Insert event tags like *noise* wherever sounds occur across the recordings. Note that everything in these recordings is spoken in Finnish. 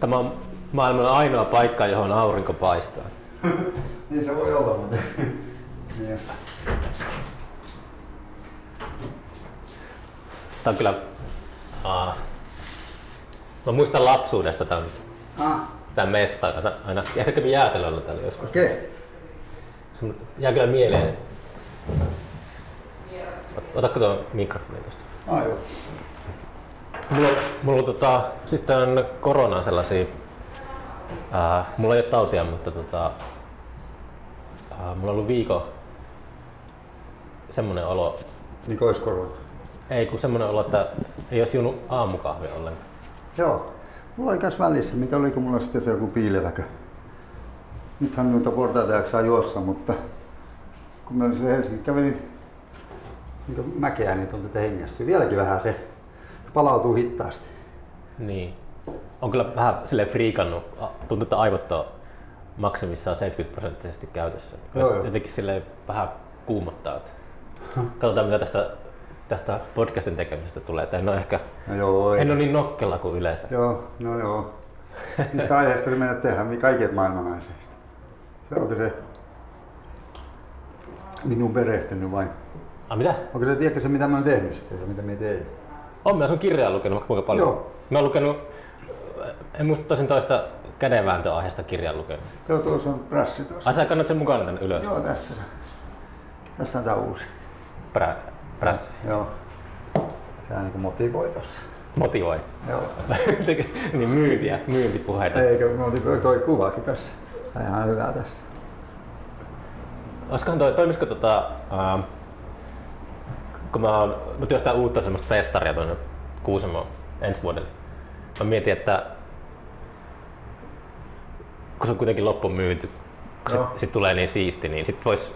Tämä on maailman ainoa paikka, johon aurinko paistaa. *laughs* niin se voi olla, mutta... niin. Tämä on kyllä... Aa, mä muistan lapsuudesta tämän, Ah, tämän mestan. Aina ehkä kävin jäätelöllä täällä joskus. okei. Okay. Se jää kyllä mieleen. Otatko tuon mikrofoni tuosta? Ah, joo. Mulla, mulla on tota, siis tämän koronan sellaisia, ää, mulla ei ole tautia, mutta tota, ää, mulla on ollut viikon semmoinen olo, Niin kuin olisi korona. ei kun semmoinen olo, että ei olisi juonut aamukahvia ollenkaan. Joo. Mulla oli kas välissä, mikä oliko mulla sitten se joku piileväkö. Nythän noita portaita jaksaa juossa, mutta kun mä se Helsinki kävelin niin mäkeä, niin tuntui, että hengästyy. Vieläkin vähän se palautuu hitaasti. Niin. On kyllä vähän sille friikannut. A- Tuntuu, että aivot on maksimissaan 70 prosenttisesti käytössä. Joo, joo. Jotenkin sille vähän kuumottaa. Että katsotaan mitä tästä, tästä podcastin tekemisestä tulee. Että en ole ehkä No joo, ei. en ole niin nokkela kuin yleensä. Joo, no joo. Mistä aiheesta se mennä tehdä? Mi- Kaiket maailman aiheista. Se onko se minun perehtynyt vai? Ah, mitä? Onko se, tiedätkö se mitä mä oon tehnyt sitten ja mitä mä tein? On, mä sun kirjaa lukenut kuinka paljon. Joo. Mä oon lukenut, en muista tosin toista kädenvääntöaiheesta kirjaa lukenut. Joo, tuossa on prässi tuossa. Ai sä kannat sen mukana tänne ylös? Joo, tässä. Tässä on tää uusi. Prä, prässi. Joo. Sehän niinku motivoi tossa. Motivoi. Joo. *laughs* niin myyntiä, myyntipuheita. Eikö motivoi toi kuvakin tässä. Tää on ihan hyvä tässä. Olisikohan toi, toimisiko tota, ää, kun mä, oon, mä työstän uutta semmoista festaria tuonne Kuusamoon ensi vuodelle. Mä mietin, että kun se on kuitenkin loppuun myyty, kun Joo. sit, sit tulee niin siisti, niin sit vois,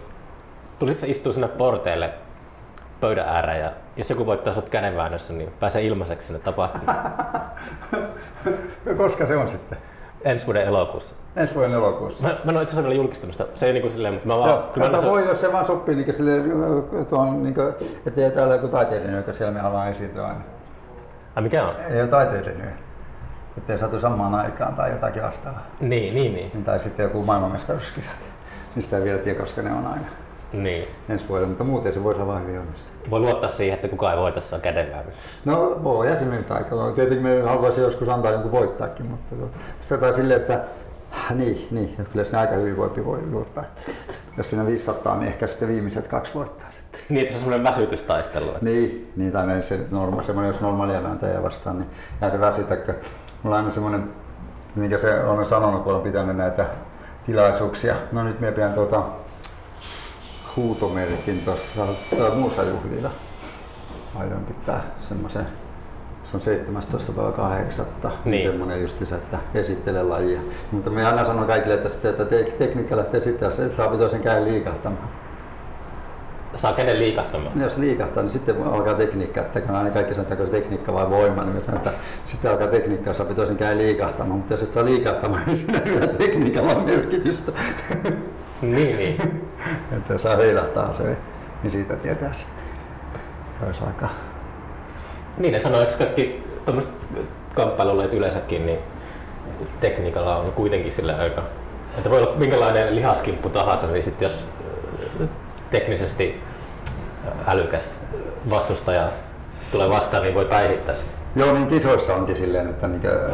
tulisiko se istua sinne porteille pöydän ääreen ja jos joku voittaa sut kädenväännössä, niin pääsee ilmaiseksi sinne tapahtumaan *laughs* Koska se on sitten? Ensi vuoden elokuussa. Ensi vuoden elokuussa. Mä, mä en ole itse asiassa vielä julkistunut sitä, se ei niinku silleen, mutta mä vaan... Joo, kyllä mä se- voi, jos se vaan sopii niin sille, tuohon, niin kuin, ettei täällä joku taiteellinen, joka siellä me ollaan esiintyä aina. Ai mikä on? Ei ole taiteellinen. Ettei satu samaan aikaan tai jotakin vastaavaa. Niin, niin, niin. Niin, tai sitten joku maailmanmestaruuskisat. Niistä ei vielä tiedä, koska ne on aina niin. ensi vuodella, mutta muuten se voisi olla hyvin onnistua. Voi luottaa siihen, että kukaan ei voita saa kädenväännössä. No voi ja se nyt aika. Tietenkin me haluaisin joskus antaa jonkun voittaakin, mutta tuota, jotain silleen, että niin, niin, ja kyllä siinä aika hyvin voi, voi luottaa. Jos siinä 500, niin ehkä sitten viimeiset kaksi voittaa sitten. Niin, että se on semmoinen väsytystaistelu. että- Niin, niin tai se norma, semmoinen, jos normaalia vääntäjä vastaan, niin jää se väsytä. kun Mulla on aina semmoinen, minkä se on sanonut, kun on pitänyt näitä tilaisuuksia. No nyt me pidän tuota huutomerkin tuossa muussa juhlilla. Aion pitää semmoisen, se on 17. päivä 8. Niin. Semmoinen justiinsa, että esittele lajia. Mutta me aina sanon kaikille, että, sitten, että te- tekniikka lähtee sitten, jos et saa pitoisen käyn liikahtamaan. Saa käden liikahtamaan. Jos liikahtaa, niin sitten alkaa tekniikka, että kun aina kaikki sanoo, että se tekniikka vai voima, niin me sanon, että sitten alkaa tekniikka, jos saa pitoisen käy liikahtamaan, mutta jos et saa liikahtamaan, *laughs* niin tekniikalla on merkitystä. Niin, niin. *laughs* että saa heilahtaa se, niin siitä tietää sitten. Se olisi aika... Niin ne sanoo, eikö kaikki tuommoiset kamppailulajit yleensäkin, niin tekniikalla on kuitenkin sillä aika... Että voi olla minkälainen lihaskimppu tahansa, niin sitten jos teknisesti älykäs vastustaja tulee vastaan, niin voi päihittää sen. Joo, niin kisoissa onkin silleen, että niinkö,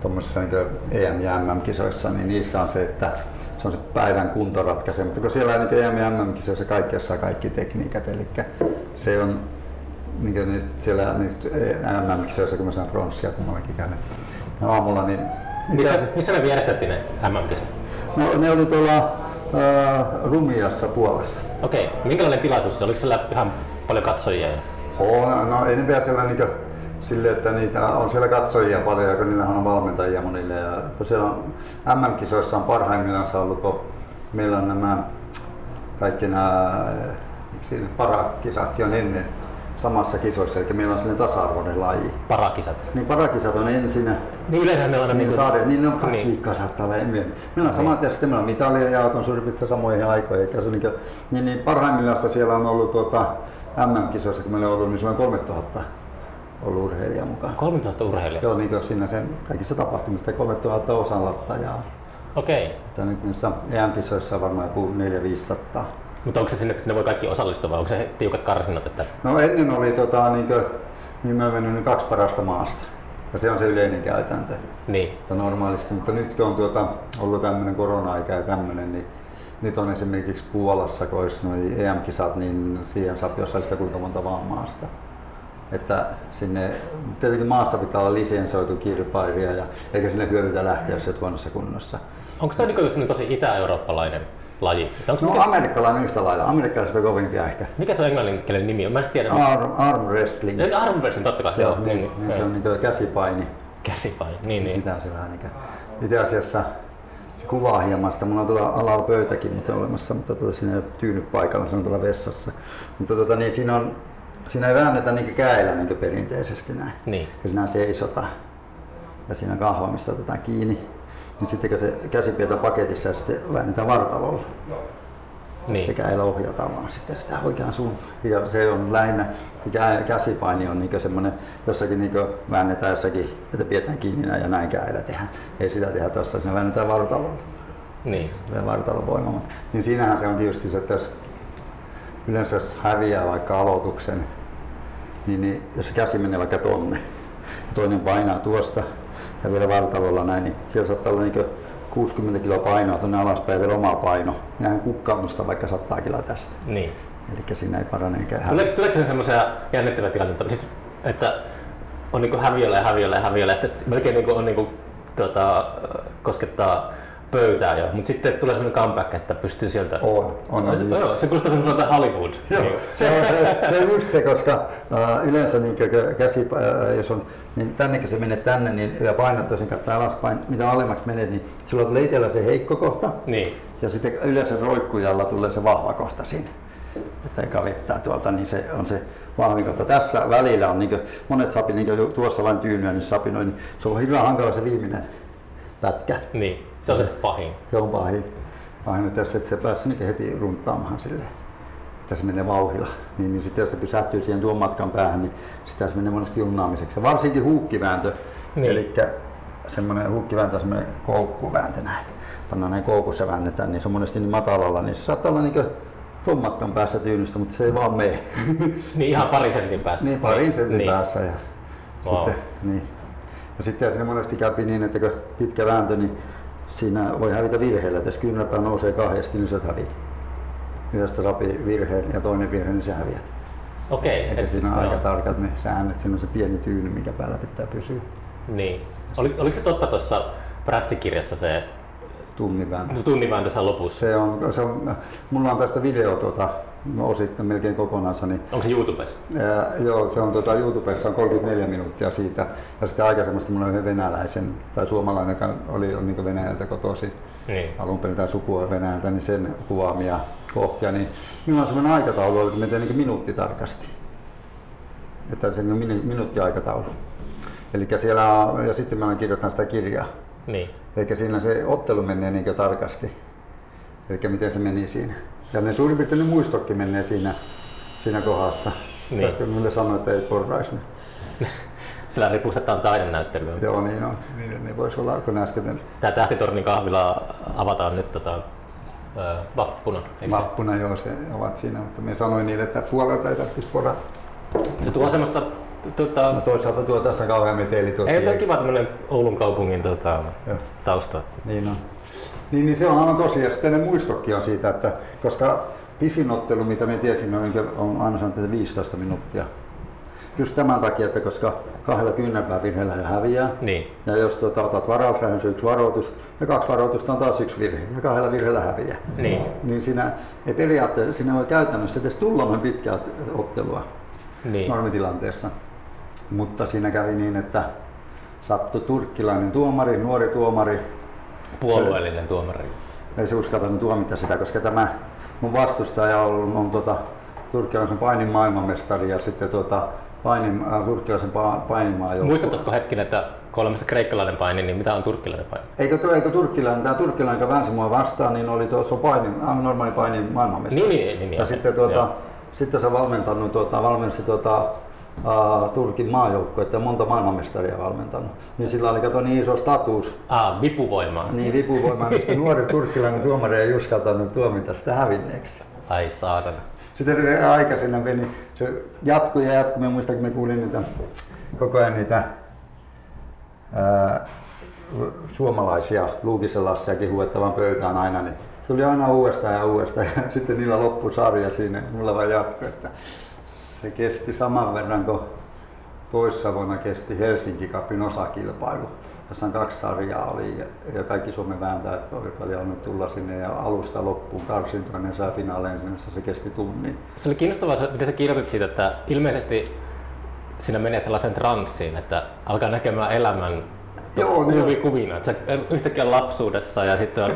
tuommoisissa niinkö EM- ja MM-kisoissa, niin niissä on se, että se on se päivän kunto ratkaisee, mutta kun siellä niinkö EM- ja MM-kisoissa kaikki saa kaikki tekniikat, eli se on niinkö nyt siellä nyt MM-kisoissa, kun mä saan pronssia kummallakin käynyt aamulla, niin Missä, itse missä ne järjestettiin ne MM-kisat? no, ne oli tuolla äh, Rumiassa Puolassa. Okei, minkälainen tilaisuus se? Oliko siellä ihan paljon katsojia? ja- On, no ei ne vielä siellä niinkö sille, että niitä on siellä katsojia paljon, kun niillähän on valmentajia monille. Ja kun siellä on MM-kisoissa on parhaimmillaan ollut, kun meillä on nämä kaikki nämä, siinä parakisatkin on ennen samassa kisoissa, eli meillä on sellainen tasa-arvoinen laji. Parakisat. Niin parakisat on ensin, Niin yleensä ne on aina niin, niinku- sarja, niin ne on kaksi niin. viikkoa saattaa olla ennen. Meillä on samat ja sitten meillä on mitalia ja on suurin piirtein samoihin aikoihin. Eikä se niin, niin, niin parhaimmillaan siellä on ollut tuota, MM-kisoissa, kun meillä on ollut, niin se on 3000 ollut urheilija mukaan. 3000 urheilijaa? Joo, niin kuin siinä sen kaikissa tapahtumissa 3000 osanlattajaa. Okei. Okay. Että nyt niissä EM-kisoissa on varmaan joku 400-500. Mutta onko se sinne, että sinne voi kaikki osallistua vai onko se tiukat karsinnat? Että... No ennen oli tota, niin kuin, niin me mennyt niin kaksi parasta maasta. Ja se on se yleinen käytäntö. Niin. Ja normaalisti, mutta nyt kun on tuota, ollut tämmöinen korona-aika ja tämmöinen, niin nyt on esimerkiksi Puolassa, kun olisi noi EM-kisat, niin siihen saa osallistua kuinka monta vaan maasta. Että sinne, tietenkin maassa pitää olla lisensoitu kilpailija, ja eikä sinne hyödytä lähteä, jos se huonossa kunnossa. Onko tämä niin tosi itä-eurooppalainen laji? Onko no mikä... amerikkalainen yhtä lailla. Amerikkalaiset on kovimpia ehkä. Mikä se on englanninkielinen nimi? Mä en tiedä. Arm, arm wrestling. Niin, arm wrestling, totta kai. Joo, niin, niin, niin, se on niin käsipaini. Käsipaini, niin, niin. Sitä se vähän niin Itse asiassa se kuvaa hieman sitä. Mulla on tuolla alalla pöytäkin mutta olemassa, mutta tuota, siinä ei ole tyynyt paikalla, se on tuolla vessassa. Mutta tuota, niin siinä, on, siinä ei väännetä niin käillä niin perinteisesti näin. Niin. Siinä seisota ja siinä kahvamista otetaan kiinni niin sitten se käsi pidetään paketissa ja sitten väännetään vartalolla. Niin. Sitten käillä ohjataan vaan sitten sitä oikeaan suuntaan. Ja se on lähinnä, se käsipaini on niin semmoinen, jossakin niin väännetään jossakin, että pidetään kiinni ja näin käillä tehdään. Ei sitä tehdä tuossa, siinä väännetään vartalolla. Niin. Vartalovoima. Niin siinähän se on tietysti se, että jos yleensä jos häviää vaikka aloituksen, niin, niin jos se käsi menee vaikka tonne ja toinen painaa tuosta ja vielä vartalolla näin, niin siellä saattaa olla niin 60 kiloa painoa tuonne alaspäin vielä oma paino. Ja hän kukkaamista vaikka 100 kiloa tästä. Niin. Eli siinä ei parane ikään Tule, Tuleeko se semmoisia jännittäviä tilanteita, siis, että on niin häviöllä ja häviöllä ja häviöllä ja sitten melkein niin kuin on niin kuin, tota, koskettaa pöytää jo, mutta sitten tulee sellainen comeback, että pystyy sieltä... On, on. on se, joo, se kuulostaa semmoiselta Hollywood. Joo, se, on, se, se on just se, koska uh, yleensä niin käsi, uh, jos on, niin tänne se menee tänne niin, ja painat tosin kattaa alaspäin, mitä alemmaksi menet, niin sulla tulee itsellä se heikko kohta. Niin. Ja sitten yleensä roikkujalla tulee se vahva kohta sinne. Että kavittaa tuolta, niin se on se vahvin kohta. Tässä välillä on, niin kuin, monet sapi, niin kuin tuossa vain tyynyä, niin sapi noin, niin se on hirveän hankala se viimeinen pätkä. Niin, se on se pahin. Se on pahin. Pahin, että se pääsee niin heti runttaamaan sille, että se menee vauhilla. Niin, niin sitten jos se pysähtyy siihen tuon matkan päähän, niin sitä se menee monesti junnaamiseksi. Ja varsinkin huukkivääntö, niin. eli semmoinen huukkivääntö on semmoinen koukkuvääntö näin. Pannaan näin koukussa väännetään, niin se on monesti niin matalalla, niin se saattaa olla niin tuon matkan päässä tyynystä, mutta se ei vaan mene. *laughs* niin ihan pari sentin päässä. Niin, parin sentin niin. päässä. Ja wow. sitten, niin. Ja sitten siinä monesti käpi niin, että kun pitkä vääntö, niin siinä voi hävitä virheellä. Että jos kyynärpää nousee kahdesti, niin se hävii. Yhdestä sapi virheen ja toinen virhe, niin se häviät. Okei. Okay, Että siinä on aika tarkat ne säännöt, siinä on se pieni tyyny, mikä päällä pitää pysyä. Niin. Oli, oliko se totta tuossa prässikirjassa se tunnin vääntö? Tunnin vääntö lopussa. Se on, se on, mulla on tästä video tuota, osittain melkein kokonansa. Niin, Onko se YouTubessa? Ää, joo, se on tuota, YouTubessa on 34 minuuttia siitä. Ja sitten aikaisemmasta mulla on yhden venäläisen tai suomalainen, joka oli on niin Venäjältä kotoisin. Niin. Alun perin tämä sukua Venäjältä, niin sen kuvaamia kohtia. Niin minulla on sellainen aikataulu, että me teen niin minuutti tarkasti. Että se on minuuttiaikataulu. Eli siellä on, ja sitten mä kirjoitan sitä kirjaa. Niin. Eli siinä se ottelu menee niin tarkasti. Eli miten se meni siinä. Ja ne suurin piirtein ne muistokki menee siinä, siinä kohdassa. Niin. Tästä minulle sanoi, että ei porraisi nyt. *laughs* Sillä ripustetaan taidenäyttelyä. Joo, niin on. Niin, niin voisi olla, kun äsken... Tämä Tähtitornin kahvila avataan nyt tota, vappuna. Vappuna, joo, se ovat siinä, mutta me sanoin niille, että puolelta ei tarvitsisi porata. Se tuo semmoista Tota, no toisaalta tuo tässä kauhean meteli tuo Ei ole kiva tämmöinen Oulun kaupungin tota, tausta. Niin on. Niin, niin se on aivan tosiaan. Sitten ne muistokki on siitä, että koska pisinottelu, mitä me tiesin, on, on aina sanottu, että 15 minuuttia. Just tämän takia, että koska kahdella kynnäpää virheellä häviää. Niin. Ja jos tuota, otat varausrähyn, se yksi varoitus, ja kaksi varoitusta on taas yksi virhe, ja kahdella virheellä häviää. Niin. Niin siinä ei periaatteessa, siinä voi käytännössä edes tulla noin pitkää ottelua niin. normitilanteessa. Mutta siinä kävi niin, että sattui turkkilainen tuomari, nuori tuomari. Puolueellinen tuomari. Ei se uskaltanut tuomita sitä, koska tämä mun vastustaja on, on tota, turkkilaisen painin maailmanmestari ja sitten tota, painin, äh, turkkilaisen pa, painimaa Muistatko hetken, että kun olemassa kreikkalainen paini, niin mitä on turkkilainen paini? Eikö, tuo, eikö turkkilainen, tämä turkkilainen, joka väänsi mua vastaan, niin oli tuossa painin, äh, normaali painin maailmanmestari. Niin, niin, niin, ja niin, sitten, tuota, sitten se valmentanut, tuota, valmensi tuota, uh, Turkin maajoukkuetta ja monta maailmanmestaria valmentanut. Niin sillä oli kato niin iso status. Ah, vipuvoimaa. Niin vipuvoimaa, mistä *laughs* nuori turkkilainen tuomari ei uskaltanut tuomita sitä hävinneeksi. Ai saatana. Sitten aika sinne meni, se jatkui ja jatkui. Mä muistan, kun mä kuulin niitä, koko ajan niitä ää, suomalaisia Luukisen kehuettavan pöytään aina, niin se tuli aina uudestaan ja uudestaan *laughs* ja sitten niillä loppui sarja siinä, mulla vaan jatkui, että se kesti saman verran kuin toissa vuonna kesti Helsinki Cupin osakilpailu. Tässä on kaksi sarjaa oli ja, kaikki Suomen vääntäjät oli, oli annettu tulla sinne ja alusta loppuun karsintoon ja saa finaaleen sinne, se kesti tunnin. Se oli kiinnostavaa, miten sä kirjoitit siitä, että ilmeisesti siinä menee sellaisen transsiin, että alkaa näkemään elämän Joo, niin kuvina, että sä yhtäkkiä lapsuudessa ja sitten on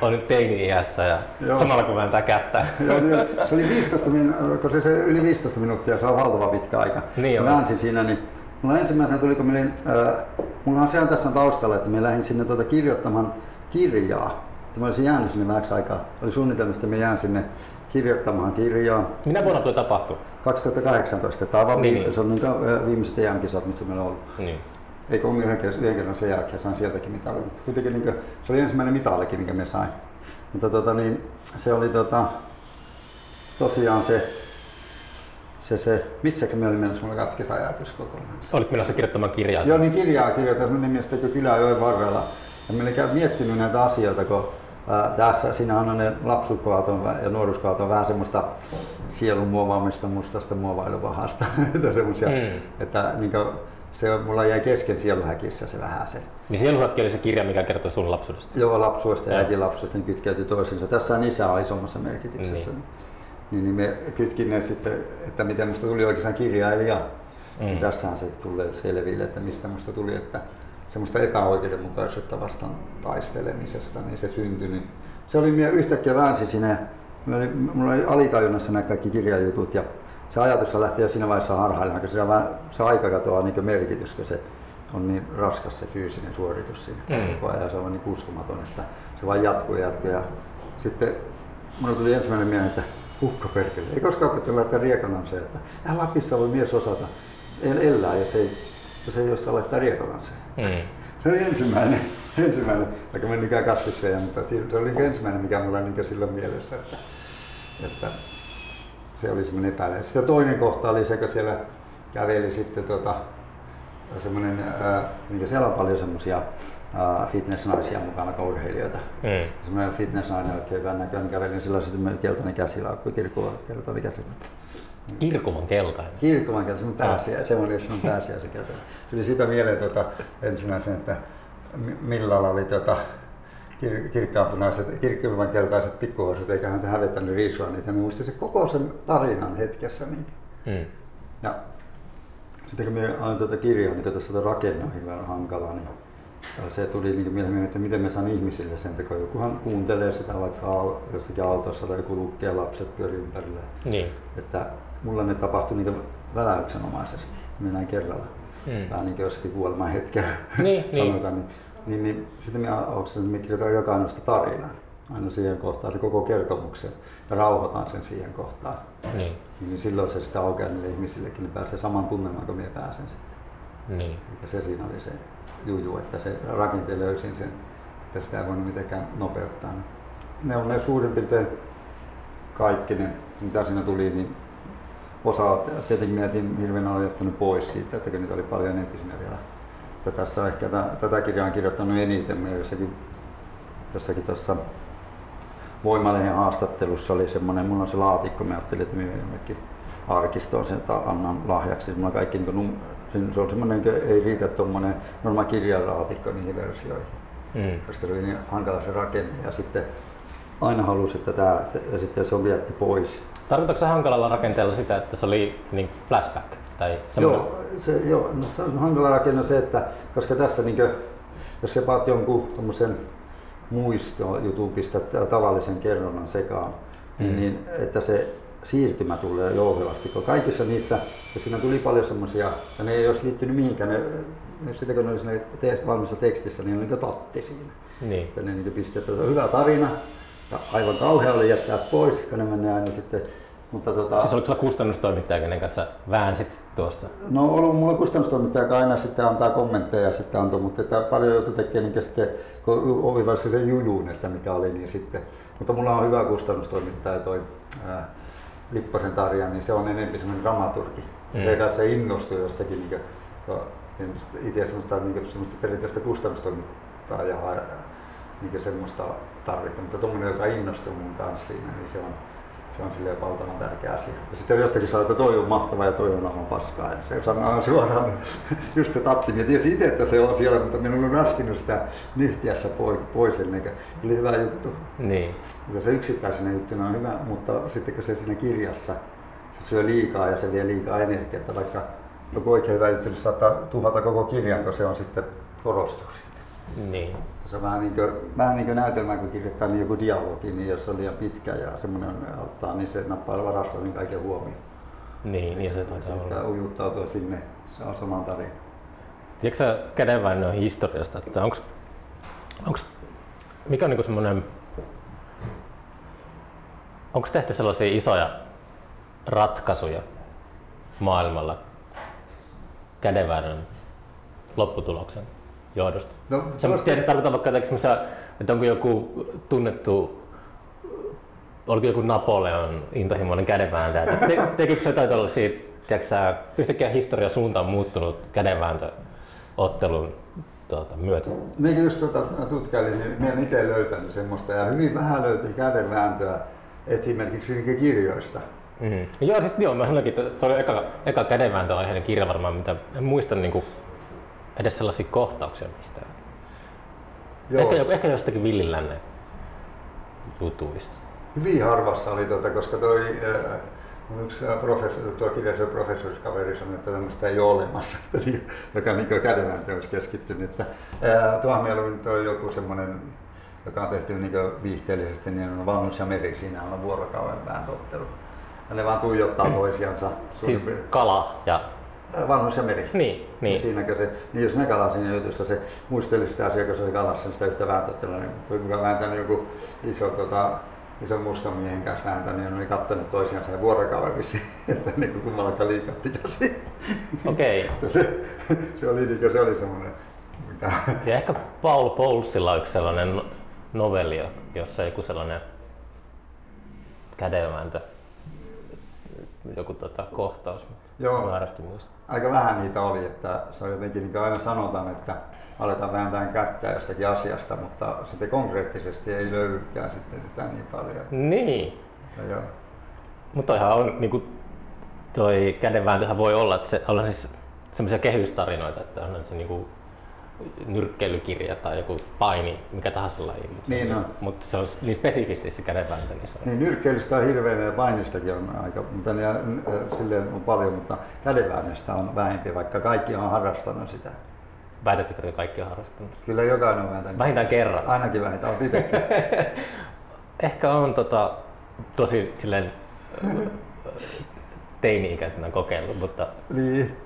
on nyt teini-iässä ja Joo. samalla kun vääntää kättä. Joo, niin, se oli 15 min- kun se, se yli 15 minuuttia, se on valtava pitkä aika. Niin mä väänsin siinä, niin mulla ensimmäisenä tuli, kun olin, äh, mulla on siellä tässä taustalla, että me lähdin sinne tuota kirjoittamaan kirjaa. Että mä olisin jäänyt sinne vähäksi aikaa. Oli suunnitelmista, että mä jään sinne kirjoittamaan kirjaa. Minä vuonna tuo tapahtui? 2018. Tämä on, niin. se on niin viimeiset EM-kisat, mitä meillä on ollut. Niin eikä ollut yhden, yhden kerran sen jälkeen sain sieltäkin mitali. Mutta kuitenkin niin kuin, se oli ensimmäinen mitalikin, minkä me sain. Mutta tota, niin, se oli tota, tosiaan se, se, se missäkin me oli menossa, mulla katkesi ajatus kokonaan. Olit menossa kirjoittamaan kirjaa? Joo, niin kirjaa kirjoitan mun nimestä Kylä joen varrella. Ja me olin miettinyt näitä asioita, kun ää, tässä siinä on ne lapsuuskaaton ja nuoruuskaaton vähän semmoista sielun muovaamista mustasta muovailuvahasta. *laughs* että semmoisia, mm. että niin kuin, se on, mulla jäi kesken sieluhäkissä se vähän se. Niin sieluhäkki oli se kirja, mikä kertoo sun lapsuudesta? Joo, lapsuudesta ja äitin lapsuudesta niin kytkeytyi toisiinsa. Tässä on isä on isommassa merkityksessä. Niin. Niin, niin me kytkin ne sitten, että miten musta tuli oikeastaan kirjailija. Mm. Niin tässähän se tulee selville, että mistä musta tuli, että semmoista epäoikeudenmukaisuutta vastaan taistelemisesta, niin se syntyi. Niin se oli yhtäkkiä väänsi siinä, mulla oli, mulla oli alitajunnassa nämä kaikki kirjajutut ja se ajatus lähti jo siinä vaiheessa harhailemaan, koska se, se aika katoaa niin merkitys, kun se on niin raskas se fyysinen suoritus siinä mm. koko ajan. Se on niin uskomaton, että se vain jatkuu ja jatkuu. Ja sitten minulle tuli ensimmäinen mieleen, että hukka perkele. Ei koskaan opettanut laittaa riekananseen, että ja Lapissa voi mies osata elää, jos ei, jos ei osaa laittaa riekananseen. Mm. Se oli ensimmäinen, *laughs* ensimmäinen vaikka menikään kasvisveja, mutta se oli ensimmäinen, mikä mulla niin silloin mielessä, että, että se oli semmoinen epäile. Sitten toinen kohta oli se, kun siellä käveli sitten tota, semmoinen, niin siellä on paljon semmoisia fitnessnaisia mukana, urheilijoita. Mm. Semmoinen fitnessnainen oikein hyvän näköinen käveli, niin sillä sitten keltainen käsilaukku, kirkuva keltainen käsilaukku. Kirkuvan keltainen? Kirkuvan keltainen, semmoinen pääsiä, semmoinen, jos on pääsiä se keltainen. Tuli sitä mieleen tota, ensimmäisen, että Millalla oli tota, kir- kirkkaanpunaiset, kirkkaamman keltaiset pikkuhousut, eikä häntä hävettänyt riisua niitä. Mä muistin se koko sen tarinan hetkessä. Niin. Mm. Ja sitten kun minä aloin tuota kirjaa, niin tässä on hirveän hankala, niin se tuli niin mieleen, että miten me saan ihmisille sen, kun jokuhan kuuntelee sitä vaikka jossakin autossa tai joku lukee lapset pyörii ympärillä. Niin. Että mulla ne tapahtui niin väläyksenomaisesti, minä kerralla. Mm. Vähän niin kuin jossakin kuoleman hetkellä niin, *laughs* sanotaan. Niin. niin niin, niin sitten me, me kirjoitan jokainoista tarinaa aina siihen kohtaan, se koko kertomuksen ja rauhoitan sen siihen kohtaan. Niin. Niin silloin se sitä aukeaa niille ihmisillekin, niin pääsee saman tunnelmaan kuin minä pääsen sitten. Niin. Eikä se siinä oli se juju, että se rakenteen löysin sen, että sitä ei voinut mitenkään nopeuttaa. Ne on ne suurin piirtein kaikki ne, mitä siinä tuli, niin osa tietenkin mietin hirveän jättänyt pois siitä, että niitä oli paljon enemmän siinä vielä että tässä on ehkä tätä kirjaa on kirjoittanut eniten. Me jossakin, jossakin tuossa Voimalehen haastattelussa oli semmoinen, mulla on se laatikko, mä ajattelin, että minä jonnekin arkistoon sen annan lahjaksi. Mulla kaikki, niin kuin, se on semmoinen, ei riitä tuommoinen normaali kirjalaatikko niihin versioihin. Mm. Koska se oli niin hankala se rakenne ja sitten aina halusi, että tämä, ja sitten se on vietti pois. Tarkoitatko se hankalalla rakenteella sitä, että se oli niin flashback? Tai joo, se, joo no, se on hankala rakenne se, että koska tässä niin kuin, jos sä paat jonkun muistojutun pistät tavallisen kerronnan sekaan, niin, mm. niin että se siirtymä tulee jouhevasti, kun kaikissa niissä, ja siinä tuli paljon semmoisia, ja ne ei olisi liittynyt mihinkään, ne, sitten kun ne oli siinä valmissa tekstissä, niin oli niin tatti siinä. Niin. Että ne niin pistetään, että hyvä tarina, ja aivan kauhea oli jättää pois, kun ne menee aina sitten mutta tota... Siis oliko sulla kustannustoimittaja, kenen kanssa väänsit tuosta? No on ollut mulla kustannustoimittaja, joka aina sitten antaa kommentteja ja sitten antoi, mutta että paljon joutui tekemään niin sitten, kun oivalsi sen jujuun, että mikä oli, niin sitten. Mutta mulla on hyvä kustannustoimittaja toi ää, Lipposen Tarja, niin se on enemmän semmoinen dramaturgi. Mm. Se kanssa innostui jostakin, niin kuin, itse semmoista, niin semmoista perinteistä kustannustoimittajaa niin semmoista tarvittu, mutta tuommoinen, joka innostuu mun kanssa siinä, niin se on, se on silleen valtavan tärkeä asia. Ja sitten jostakin sanoo, että toi on mahtava ja toi on aivan paskaa. Ja se sanoo suoraan *laughs* just se tatti. Mä tiesin itse, että se on siellä, mutta minun on raskinut sitä nyhtiässä pois ennen kuin oli hyvä juttu. Niin. Mutta se yksittäisenä juttuna on hyvä, mutta sitten kun se siinä kirjassa se syö liikaa ja se vie liikaa energiaa, että vaikka joku oikein hyvä juttu, niin saattaa tuhota koko kirjan, kun se on sitten korostuu sitten. Niin. Se on vähän niin kuin, vähän niin kuin näytelmä, kun kirjoittaa niin joku dialogi, niin jos on liian pitkä ja semmoinen auttaa, niin se nappaa varassa niin kaiken huomioon. Niin, niin se taitaa olla. ujuttautua sinne, se on saman tarina. Tiedätkö sä kädenväännön historiasta, että onks, onks, mikä on niinku semmoinen, onko tehty sellaisia isoja ratkaisuja maailmalla kädenväännön lopputuloksen johdosta? No, tiedät, tarkoitan vaikka että onko joku tunnettu oliko joku Napoleon intohimoinen kädenvääntäjä. Te, *laughs* tekikö se jotain tällaisia, tiedätkö, yhtäkkiä historia suunta on muuttunut kädenvääntöottelun tuota, myötä? Minä just tuota, tutkailin, niin minä olen itse löytänyt semmoista ja hyvin vähän löytyy kädenvääntöä esimerkiksi kirjoista. Mm-hmm. Joo, siis joo, mä sanoinkin, että tuo oli eka, eka kädenvääntöaiheinen kirja varmaan, mitä en muista niin kuin, edes sellaisia kohtauksia mistään. Joo. Ehkä, ehkä jostakin villilännen jutuista. Hyvin harvassa oli, tuota, koska toi, äh, yksi professori, tuo kirjaisen professorikaveri sanoi, että tämmöistä ei ole olemassa, *laughs* että, joka niin kädenvääntöön olisi keskittynyt. Että, äh, tuohon mieluummin tuo joku semmoinen joka on tehty niin viihteellisesti, niin on Vanhus ja Meri, siinä on vuorokauden vääntöottelu. Ja ne vaan tuijottaa toisiansa. Siis kala ja Vanhus ja meri. Niin, niin. Siinäkö se, niin jos ne kalaa siinä jutussa, se muisteli sitä asiaa, kun se oli kalassa sitä yhtä vääntöttelua, niin se oli mukaan vääntänyt joku iso, tota, iso mustan miehen kanssa vääntänyt, niin ne oli kattanut toisiansa ja vuorokauden vissiin, *laughs* että niin kuin kummallakaan liikatti käsi. Okei. *laughs* Okay. se, se, oli, niin se oli semmoinen mitä... Ja ehkä Paul Poulsilla on yksi sellainen novelli, jossa joku sellainen kädenvääntö, joku tota, kohtaus. Joo, muista. aika vähän niitä oli, että se on jotenkin niin kuin aina sanotaan, että aletaan vääntää kättä jostakin asiasta, mutta sitten konkreettisesti ei löydykään sitten sitä niin paljon. Niin. Ja Mutta ihan on niin kuin toi kädenvääntöhän voi olla, että se on siis semmoisia kehystarinoita, että on se niin kuin nyrkkeilykirja tai joku paini, mikä tahansa laji. Mutta niin se, on. Mutta se on niin spesifisti se kädenvääntö. Niin, se on. niin nyrkkeilystä on hirveän ja painistakin on aika, mutta ne, silleen on paljon, mutta kädenväännöstä on vähempi, vaikka kaikki on harrastanut sitä. Väitätkö, että kaikki on harrastanut? Kyllä jokainen on vääntänyt. Vähintään kerran. Ainakin vähintään, olet itsekin. *laughs* Ehkä on tota, tosi silleen teini-ikäisenä kokeillut, mutta... Niin,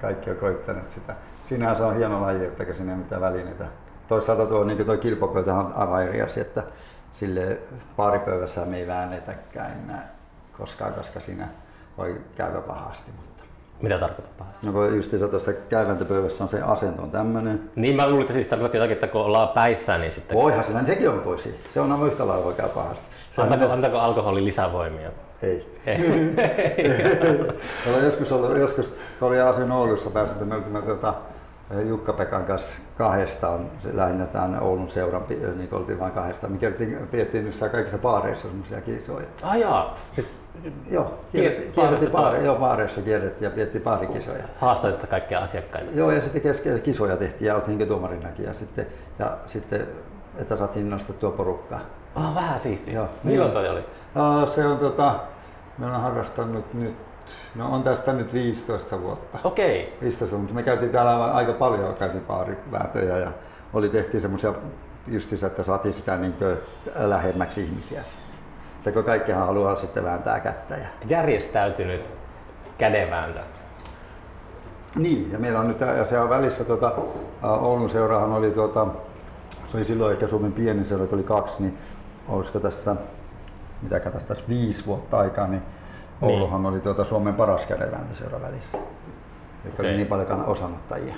kaikki on koittanut sitä. Siinähän se on hieno laji, että siinä ei mitään välineitä. Toisaalta tuo, niin tuo kilpapöytä on aivan eri asia, että sille paaripöydässä me ei väännetäkään enää koskaan, koska siinä voi käydä pahasti. Mutta... Mitä tarkoittaa pahasti? No kun just tuossa käyväntöpöydässä on se asento on tämmöinen. Niin mä luulin, että siis tarkoittaa jotakin, että kun ollaan päissään, niin sitten... Voihan se, niin sekin on tosi. Se on aivan yhtä lailla voi käydä pahasti. Se antako, on... antako alkoholi lisävoimia? *laughs* Ei. Olen joskus, ollut, joskus kun olin asun Oulussa, pääsin, me oltiin tuota, Jukka-Pekan kanssa kahdestaan, lähinnä tämän Oulun seuran, niin oltiin vain kahdestaan. Me kierrettiin, piettiin niissä kaikissa baareissa semmoisia kisoja. Ah jaa, siis Joo, kierrettiin, kierrettiin baare, joo, baareissa kierrettiin ja piettiin baarikisoja. Haastoitte kaikkia asiakkaita? Joo, ja sitten keskellä kisoja tehtiin ja oltiin tuomarinakin ja sitten, ja sitten että saatiin nostettua porukkaa. Ah, vähän siistiä. Joo. Milloin toi oli? Uh, se on tota, me on harrastanut nyt No on tästä nyt 15 vuotta. Okei. Okay. 15 mutta me käytiin täällä aika paljon käytiin paarivääntöjä ja oli tehtiin semmoisia justiinsa, että saatiin sitä niin lähemmäksi ihmisiä sitten. Että kun kaikkihan haluaa sitten vääntää kättä. Ja... Järjestäytynyt kädenvääntö. Niin, ja meillä on nyt, ja se on välissä, tuota, Oulun seurahan oli, tuota, se oli silloin ehkä Suomen pieni seura, oli kaksi, niin olisiko tässä, mitä tässä viisi vuotta aikaa, niin Ouluhan oli tuota Suomen paras kädenvääntöseura välissä. Eli Okei. oli niin paljon osanottajia.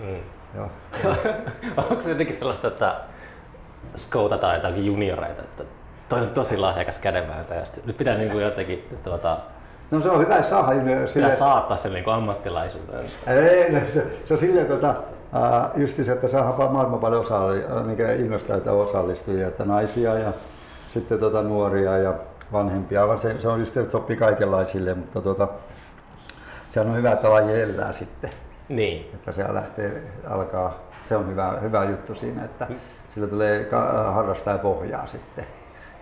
Mm. Joo. *laughs* Onko se jotenkin sellaista, että skoutataan jotakin junioreita, että toi on tosi lahjakas kädenvääntäjä, nyt pitää niin kuin jotenkin tuota, No se on hyvä saada sille, pitää saattaa sen niin ammattilaisuuteen. Ei, no se, se on silleen tota, just se, että saadaan maailman paljon osalli, mikä innostaa että osallistujia, että naisia ja sitten tota, nuoria ja vanhempia. Vaan se, se on just, että sopii kaikenlaisille, mutta tota, sehän on hyvä, että laji elää sitten. Niin. Että se lähtee, alkaa, se on hyvä, hyvä juttu siinä, että sillä tulee harrastaa pohjaa sitten.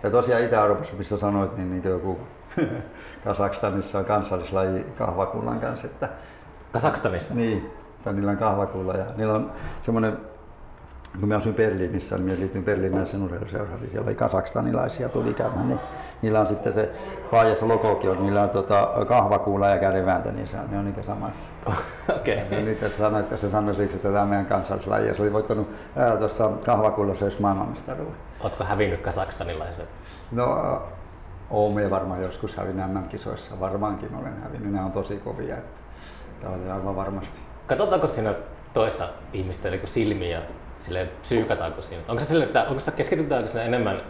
Ja tosiaan Itä-Euroopassa, missä sanoit, niin, niin joku *laughs* Kasakstanissa on kansallislaji kahvakullan kanssa, että Kasakstanissa? niin, että niillä on kahvakulla ja niillä on semmoinen, kun mä asuin Berliinissä, niin mä liityin Berliinin sen urheiluseuraan, niin siellä oli kasakstanilaisia tuli käymään, niin niillä on sitten se Paajassa logokin on, niillä on tota, kahvakuula ja kädenvääntö, niin se on, ne on niitä samassa. *laughs* Okei. Ja nyt tässä sanoi, että se sanoi siksi, että tämä meidän kansallislaji, ja se oli voittanut ää, tuossa kahvakuulla se maailmanmestaruuden. Ootko hävinnyt kasakstanilaisen? No, Oome varmaan joskus hävin MM-kisoissa, varmaankin olen hävinnyt, ne on tosi kovia, että tämä oli aivan varmasti. Katsotaanko siinä toista ihmistä niin silmiä ja sille psyykataanko siinä? Onko se sille, että onko se keskitytäänkö siinä enemmän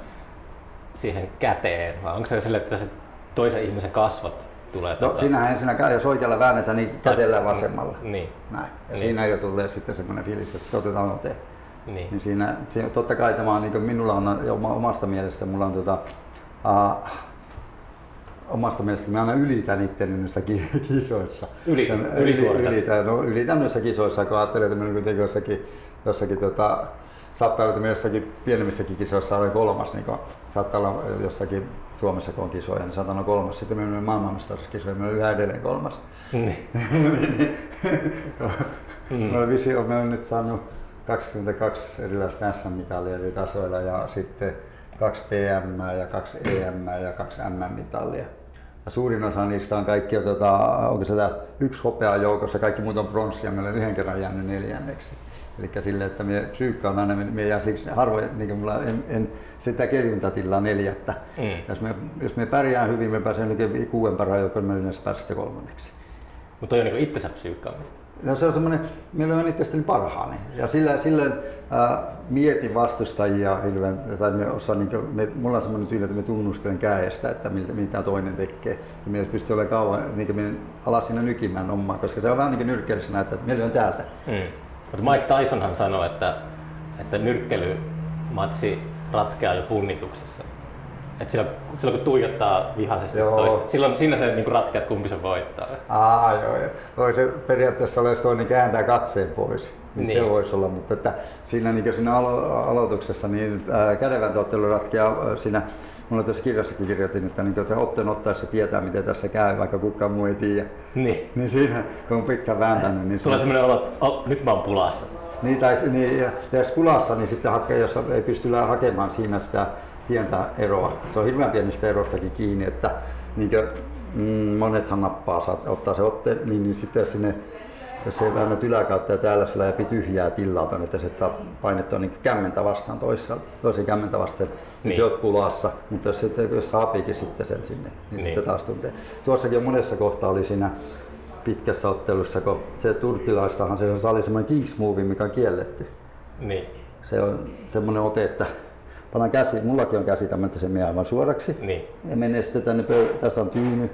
siihen käteen vai onko se sille, että se toisen ihmisen kasvot tulee? No siinähän ensinnäkään, jos oikealla väännetään, niin kätellä vasemmalla. Niin, Näin. Ja Niin. siinä jo tulee sitten semmoinen fiilis, että otetaan ote. niin. Niin siinä, siinä, totta kai tämä on, niin minulla on omasta mielestä, mulla on tota, uh, omasta mielestä mä aina ylitän itteni noissa ki- *laughs* kisoissa. Yli- ylisuoritat. ylitän, no, ylitän noissa kisoissa, kun ajattelin, että minä kuitenkin jossakin, jossakin tota, saattaa olla, että jossakin pienemmissäkin kisoissa olen kolmas, niin kun, saattaa olla jossakin Suomessa kun on kisoja, niin saatan olla kolmas. Sitten minä menen maailmanmestaruuskisoihin, olen yhä edelleen kolmas. niin. *laughs* Mm. Visio, mä olen nyt saanut 22 erilaista SM-mitalia eri tasoilla ja sitten kaksi PM ja kaksi EM ja kaksi MM-mitalia. Ja suurin osa niistä on kaikki, tota, onko se yksi hopea joukossa, kaikki muut on pronssia, mä olen yhden kerran jäänyt neljänneksi. Eli silleen, että me psyykkä on aina, me jää siksi harvoin, niin kuin mulla en, en sitä kelintatilla neljättä. Mm. Jos, me, jos me pärjää hyvin, me pääsemme oikein kuuden parhaan joukkoon, me yleensä pääsemme sitten kolmanneksi. Mutta toi on niin itsensä psyykkaamista. No se on semmoinen, meillä on itsestäni parhaani. Ja sillä, silloin ää, mietin vastustajia hirveän, tai me osaan, niin kuin, me, mulla on semmoinen tyyli, että me tunnustelen käestä, että miltä, mitä toinen tekee. Ja me ei pysty olemaan kauan, niin kuin me alas siinä nykimään omaa, koska se on vähän niin kuin nyrkkeilyssä näyttää, että meillä on täältä. Mm. Mutta Mike Tysonhan sanoi, että, että nyrkkelymatsi ratkeaa jo punnituksessa. Et silloin, silloin kun tuijottaa vihaisesti Joo. toista, silloin siinä se niinku ratkeaa, että kumpi se voittaa. Aa, joo, joo. Voi se periaatteessa olla, jos toinen kääntää katseen pois. Niin, Niin. Se voisi olla, mutta että siinä, niin siinä alo- aloituksessa niin ää, kädenvääntoottelu ratkeaa ää, siinä Mulla tässä kirjassakin kirjoitin, että, niin, että otteen ottaessa tietää, miten tässä käy, vaikka kukaan muu ei tiedä. Niin. Niin siinä, kun on pitkä vääntänyt, niin, Tulee se, semmoinen olo, että oh, nyt mä oon pulassa. niin, tai, niin ja, ja jos kulassa, niin sitten hakee, jos ei pysty hakemaan siinä sitä pientä eroa. Se on hirveän pienistä erostakin kiinni, että niin kuin, mm, monethan nappaa, saat, ottaa se otteen, niin, niin sitten sinne jos se väännät yläkautta ja täällä sulla läpi tyhjää tillalta, niin että sä et saa painettua niin kämmentä vastaan toisaalta, toisen kämmentä vasten, niin, Niin. se oot pulassa. Mutta jos, sitten, jos saapiikin sitten sen sinne, niin, Niin. sitten taas tuntee. Tuossakin monessa kohtaa oli siinä pitkässä ottelussa, kun se turkilaistahan se oli semmoinen kings move, mikä on kielletty. Niin. Se on semmoinen ote, että pannaan käsi, mullakin on käsi tämmöinen, että se menee aivan suoraksi. Niin. Ja menee sitten tänne, pöy- tässä on tyyny,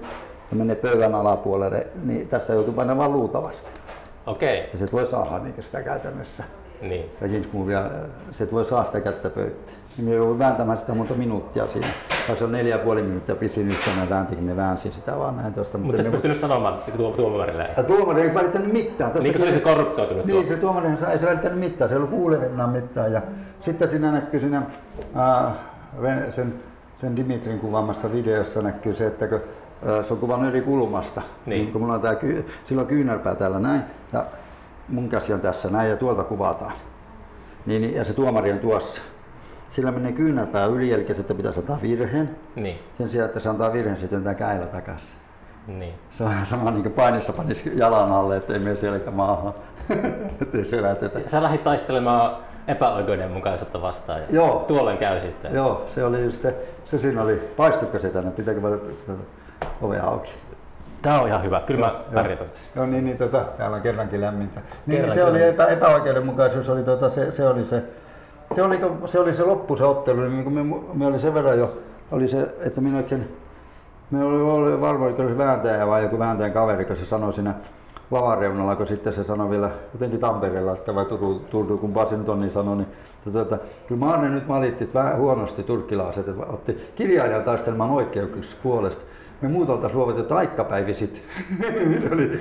ja menee pöydän alapuolelle, niin tässä joutuu painamaan luutavasti. Okei. Ja se voi saada niin sitä käytännössä. Niin. Sitä Kingsmovea, se voi saada sitä kättä pöytään. Ja me joudun vääntämään sitä monta minuuttia siinä. Tai se on neljä ja puoli minuuttia pisin yhtenä väänti, kun me väänsin sitä vaan näin tuosta. Mutta et me- pystynyt sanomaan tuo, tuomarille. ja tuomari ei välittänyt mitään. Tuossa Niin se kyllä- olisi korruptoitunut Niin, se tuomarihan sa- ei se välittänyt mitään, se ei ollut kuulevinaan mitään. Ja sitten siinä näkyy siinä, Ven- sen, sen Dimitrin kuvaamassa videossa näkyy se, että kun, se on kuvannut eri kulmasta. Niin. Niin. kun mulla on tää, ky- silloin kyynärpää täällä näin ja mun käsi on tässä näin ja tuolta kuvataan. Niin, niin, ja se tuomari on tuossa. Sillä menee kyynärpää yli, eli sitten pitäisi antaa virheen. Niin. Sen sijaan, että se antaa virheen, se työntää käillä takaisin. Niin. Se on vähän sama niin kuin painissa panisi jalan alle, ettei mene selkä maahan. *laughs* ettei selätetä. Sä lähdit taistelemaan epäoikeudenmukaisuutta vastaan ja Joo. tuolloin käy sitten. Joo, se oli just se, se siinä oli. Paistuiko se tänne? Pitääkö mä... Tuota, ove auki. Tää on ihan hyvä. Kyllä mä pärjätän tässä. No niin, niin tota, täällä on kerrankin lämmintä. Niin, niin Kerrankin se oli epä, epäoikeudenmukaisuus, oli tota, se, se, oli se, se, oli, se oli se loppu se ottelu, niin kun me, me oli sen verran jo, oli se, että minä oikein, me oli ollut varma, että se vääntäjä vai joku vääntäjän kaveri, kun se sanoi siinä lavan reunalla, kun sitten se sanoi vielä jotenkin Tampereella, että vai Turku, Turku kun Pasi nyt on niin sanoi, niin että tuota, kyllä Maarne nyt valitti vähän huonosti turkkilaiset, että otti kirjailijan taistelman oikeuksista puolesta. Me muut oltaisiin luovutettu taikkapäivisit. se *laughs* oli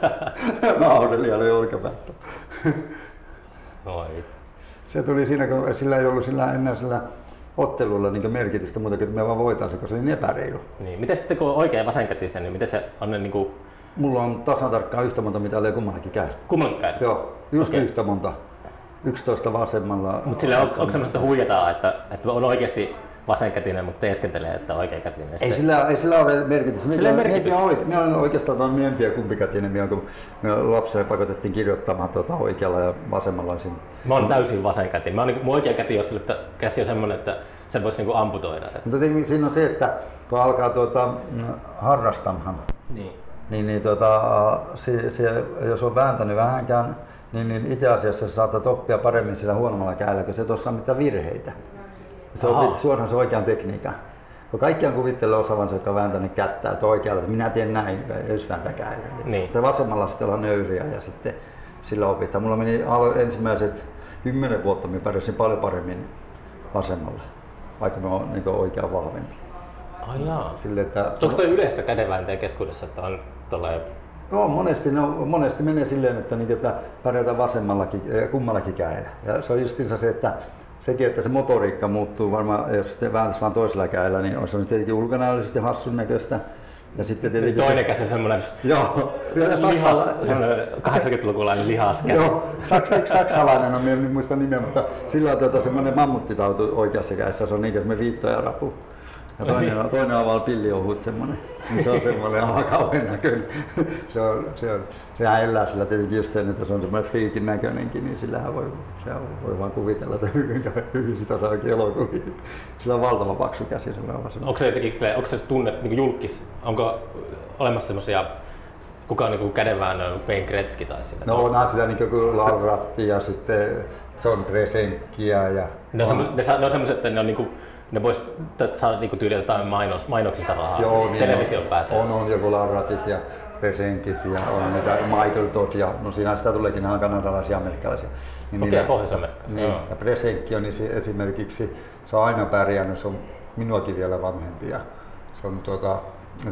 *laughs* naureli oli olkapäätä. Oi. Se tuli siinä, kun sillä ei ollut sillä ennen sillä ottelulla niin merkitystä muuta kuin että me vaan voitaisiin, koska se oli niin epäreilu. Niin. Miten sitten kun on oikein vasenkätisen, niin miten se on ne niinku Mulla on tasan tarkkaan yhtä monta mitalia kummallakin käy. kummallakin käy? Joo, just Okei. yhtä monta. 11 vasemmalla. Mutta sille on, onko semmoista huijataan, että, että on oikeasti vasenkätinen, mutta teeskentelee, että oikeakätinen? Ei sillä, ei sillä ole merkitystä. Sillä ei merkitystä. minä- Minä olen oikeastaan vaan en tiedä kumpi kätinen minä on, kun me lapsena pakotettiin kirjoittamaan tuota oikealla ja vasemmalla. Mä oon täysin vasenkätinen. Mä oon, niinku, mun oikea käti on, sille, että käsi on semmoinen, että sen voisi niinku amputoida. Mutta tietenkin siinä on se, että kun alkaa tuota, mm, harrastamaan, Niin. niin, niin tuota, se, se, jos on vääntänyt vähänkään, niin, niin itse asiassa saatat oppia paremmin sillä huonommalla kädellä, kun se tuossa mitään virheitä. Se Ahaa. opit suoraan se oikean tekniikan. Kun kaikkiaan kuvittelee osaavansa, jotka on vääntänyt kättä, että oikealla, että minä teen näin, jos vääntää kädellä. Niin. Se vasemmalla sitten ollaan nöyriä ja sitten sillä opitaan. Mulla meni ensimmäiset kymmenen vuotta, minä pärjäsin paljon paremmin vasemmalla, vaikka mä oon niin oikean vahvempi. Ai jaa. Sille, että Onko toi yleistä kädenvääntäjän keskuudessa, että on tolleen... Joo, monesti, no, monesti menee silleen, että, niin, että pärjätään vasemmallakin, eh, kummallakin kädellä. Ja se on justiinsa se, että sekin, että se motoriikka muuttuu varmaan, jos sitten vääntäisi vain toisella kädellä, niin on se tietenkin ulkonäöllisesti hassun näköistä. Ja sitten tietenkin... Toinen käsi on semmoinen Joo, vielä lihas, semmoinen 80-lukulainen lihaskäsi. Joo, saks, saksalainen on, en muista nimeä, mutta sillä on tuota, semmoinen mammuttitautu oikeassa kädessä, se on niin kuin semmoinen viitto ja rapu. Ja toinen, toinen on vaan pilliohut semmoinen, niin se on semmoinen aivan kauhean näköinen. Se on, se on, sehän elää sillä tietenkin just sen, että se on semmoinen friikin näköinenkin, niin sillähän voi, se voi vaan kuvitella, että kuinka hyvin sitä saa elokuvia. Sillä on valtava paksu käsi, sillä on semmoinen. Onko se jotenkin silleen, onko se tunne niin julkis? Onko olemassa semmoisia, kuka on niin kädenväännön Wayne Gretzky tai sillä? No onhan sitä niin kuin Lauratti ja sitten John Bresenkkiä ja Ne on, ne, ne on semmoiset, että ne on niinku, ne vois saada niinku tyyliä jotain mainos, mainoksista rahaa. Joo, niin Television on, pääsee. On, on joku Larratit ja Presenkit ja on niitä Michael Todd ja no siinä sitä tuleekin nämä kanadalaisia ja amerikkalaisia. Niin Okei, niillä- Pohjois-Amerikka. Niin, Joo. ja Presenkki on niin esimerkiksi, se on aina pärjännyt, se on minuakin vielä vanhempi ja se on, tuota,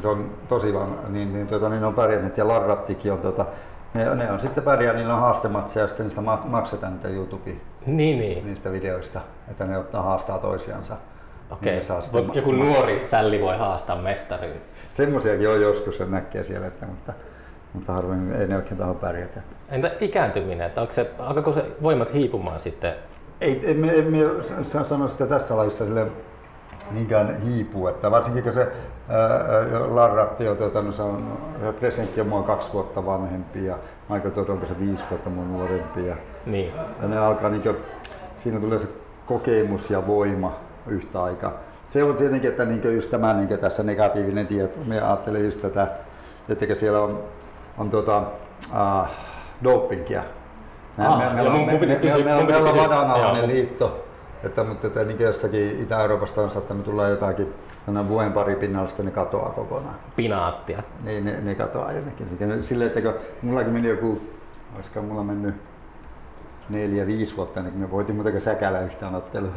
se on tosi vanha, niin, niin, tuota, niin on pärjännyt ja Larrattikin on, tuota, ne, ne on sitten pärjännyt, niillä on haastematseja ja sitten niistä ma- maksetaan niitä YouTubeen Niin, niin. niistä videoista, että ne ottaa haastaa toisiansa. Okei. Niin Voi, ma- joku ma- nuori sälli voi haastaa mestarin. Semmoisiakin on joskus, se näkee siellä, että, mutta, mutta harvemmin ei ne oikein taho pärjätä. Entä ikääntyminen? Että onko se, alkaako se voimat hiipumaan sitten? Ei, emme, emme sa- sano sitä tässä lajissa sille niinkään hiipuu, että varsinkin kun se Larratti on, tuota, no, se on Presentti on mua kaksi vuotta vanhempi ja Michael Todd onko se viisi vuotta mua nuorempi ja, Niin. ja ne alkaa niinkö, siinä tulee se kokemus ja voima yhtä aikaa. Se on tietenkin, että niinkö just tämä niinkö tässä negatiivinen tieto. Me ajattelen just tätä, että siellä on, on tuota, äh, dopingia. Me, Aa, me, me, me, me, me, me, me ollaan vadanalainen liitto, että, mutta että niin jossakin Itä-Euroopasta on saattanut tulla jotakin, tänä vuoden pari pinnalla sitten ne katoaa kokonaan. Pinaattia. Niin ne, ne katoaa jonnekin. Silleen, että kun mullakin meni joku, olisiko mulla mennyt neljä, viisi vuotta kuin me voitin muuta kuin säkälä yhtään ottelua.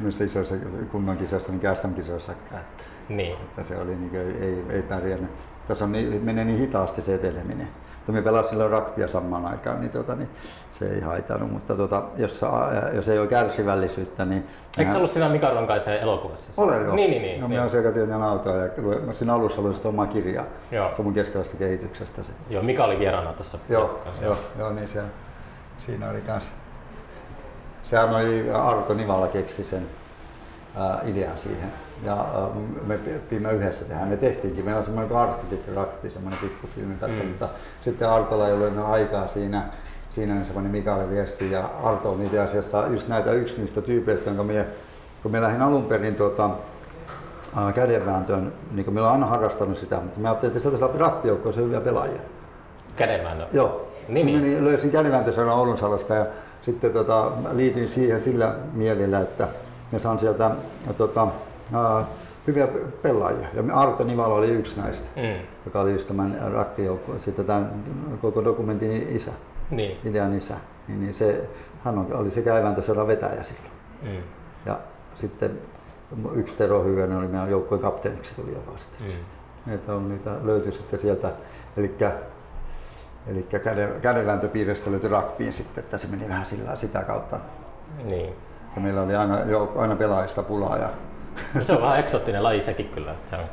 Noissa isoissa kunnon kisoissa, niin SM-kisoissakaan. Niin. Että se oli niin ei, ei, ei pärjännyt. Tässä on niin, menee niin hitaasti se eteleminen. Mutta me pelasin silloin rugbya samaan aikaan, niin, tuota, niin se ei haitannut. Mutta tuota, jos, jos ei ole kärsivällisyyttä, niin... Eikö se ollut siinä Mika Ronkaisen elokuvassa? Olen joo. Niin, niin, niin. No, niin. minä olen autoa ja mä siinä alussa luin sitä omaa kirjaa. Joo. Se on mun kestävästä kehityksestä. Se. Joo, Mika oli vieraana tuossa. Joo, joo, joo, niin se, siinä oli kans. Sehän oli Arto Nivala keksi sen ää, idean siihen. Ja ää, me piimme yhdessä tehdä. Me tehtiinkin. Meillä on semmoinen kuin Rugby, semmoinen pikkufilmi tästä, Mm. mutta sitten Artolla ei ollut enää aikaa siinä. Siinä niin semmoinen Mikalle viesti ja Arto on itse asiassa just näitä yksi niistä tyypeistä, jonka minä, kun me lähdin alun perin tuota, äh, kädenvääntöön, niin kuin meillä on aina harrastanut sitä, mutta mä ajattelin, että sieltä saa rappijoukkoon se hyviä pelaajia. Kädenvääntö? Joo. Niin, niin. Löysin kädenvääntösanan Oulun salasta ja sitten tota, liityin siihen sillä mielellä, että me saan sieltä tota, äh, hyviä pelaajia. Ja Arte Nivala oli yksi näistä, Mm. joka oli just tämän rakkijoukko, sitten tämän koko dokumentin isä, Niin. idean isä. Niin, niin se, hän oli se käyväntösodan vetäjä silloin. Mm. Ja sitten yksi Tero Hyvänen oli meidän joukkueen kapteeniksi tuli jopa sitten. Mm. Niitä, on, niitä löytyi sitten sieltä. Eli Eli kädenvääntöpiiristä löytyi rugbyyn sitten, että se meni vähän sillä sitä kautta. Niin. Että meillä oli aina, jouk- aina pelaajista pulaa. Ja, No se on vähän eksoottinen laji sekin kyllä. että Se on,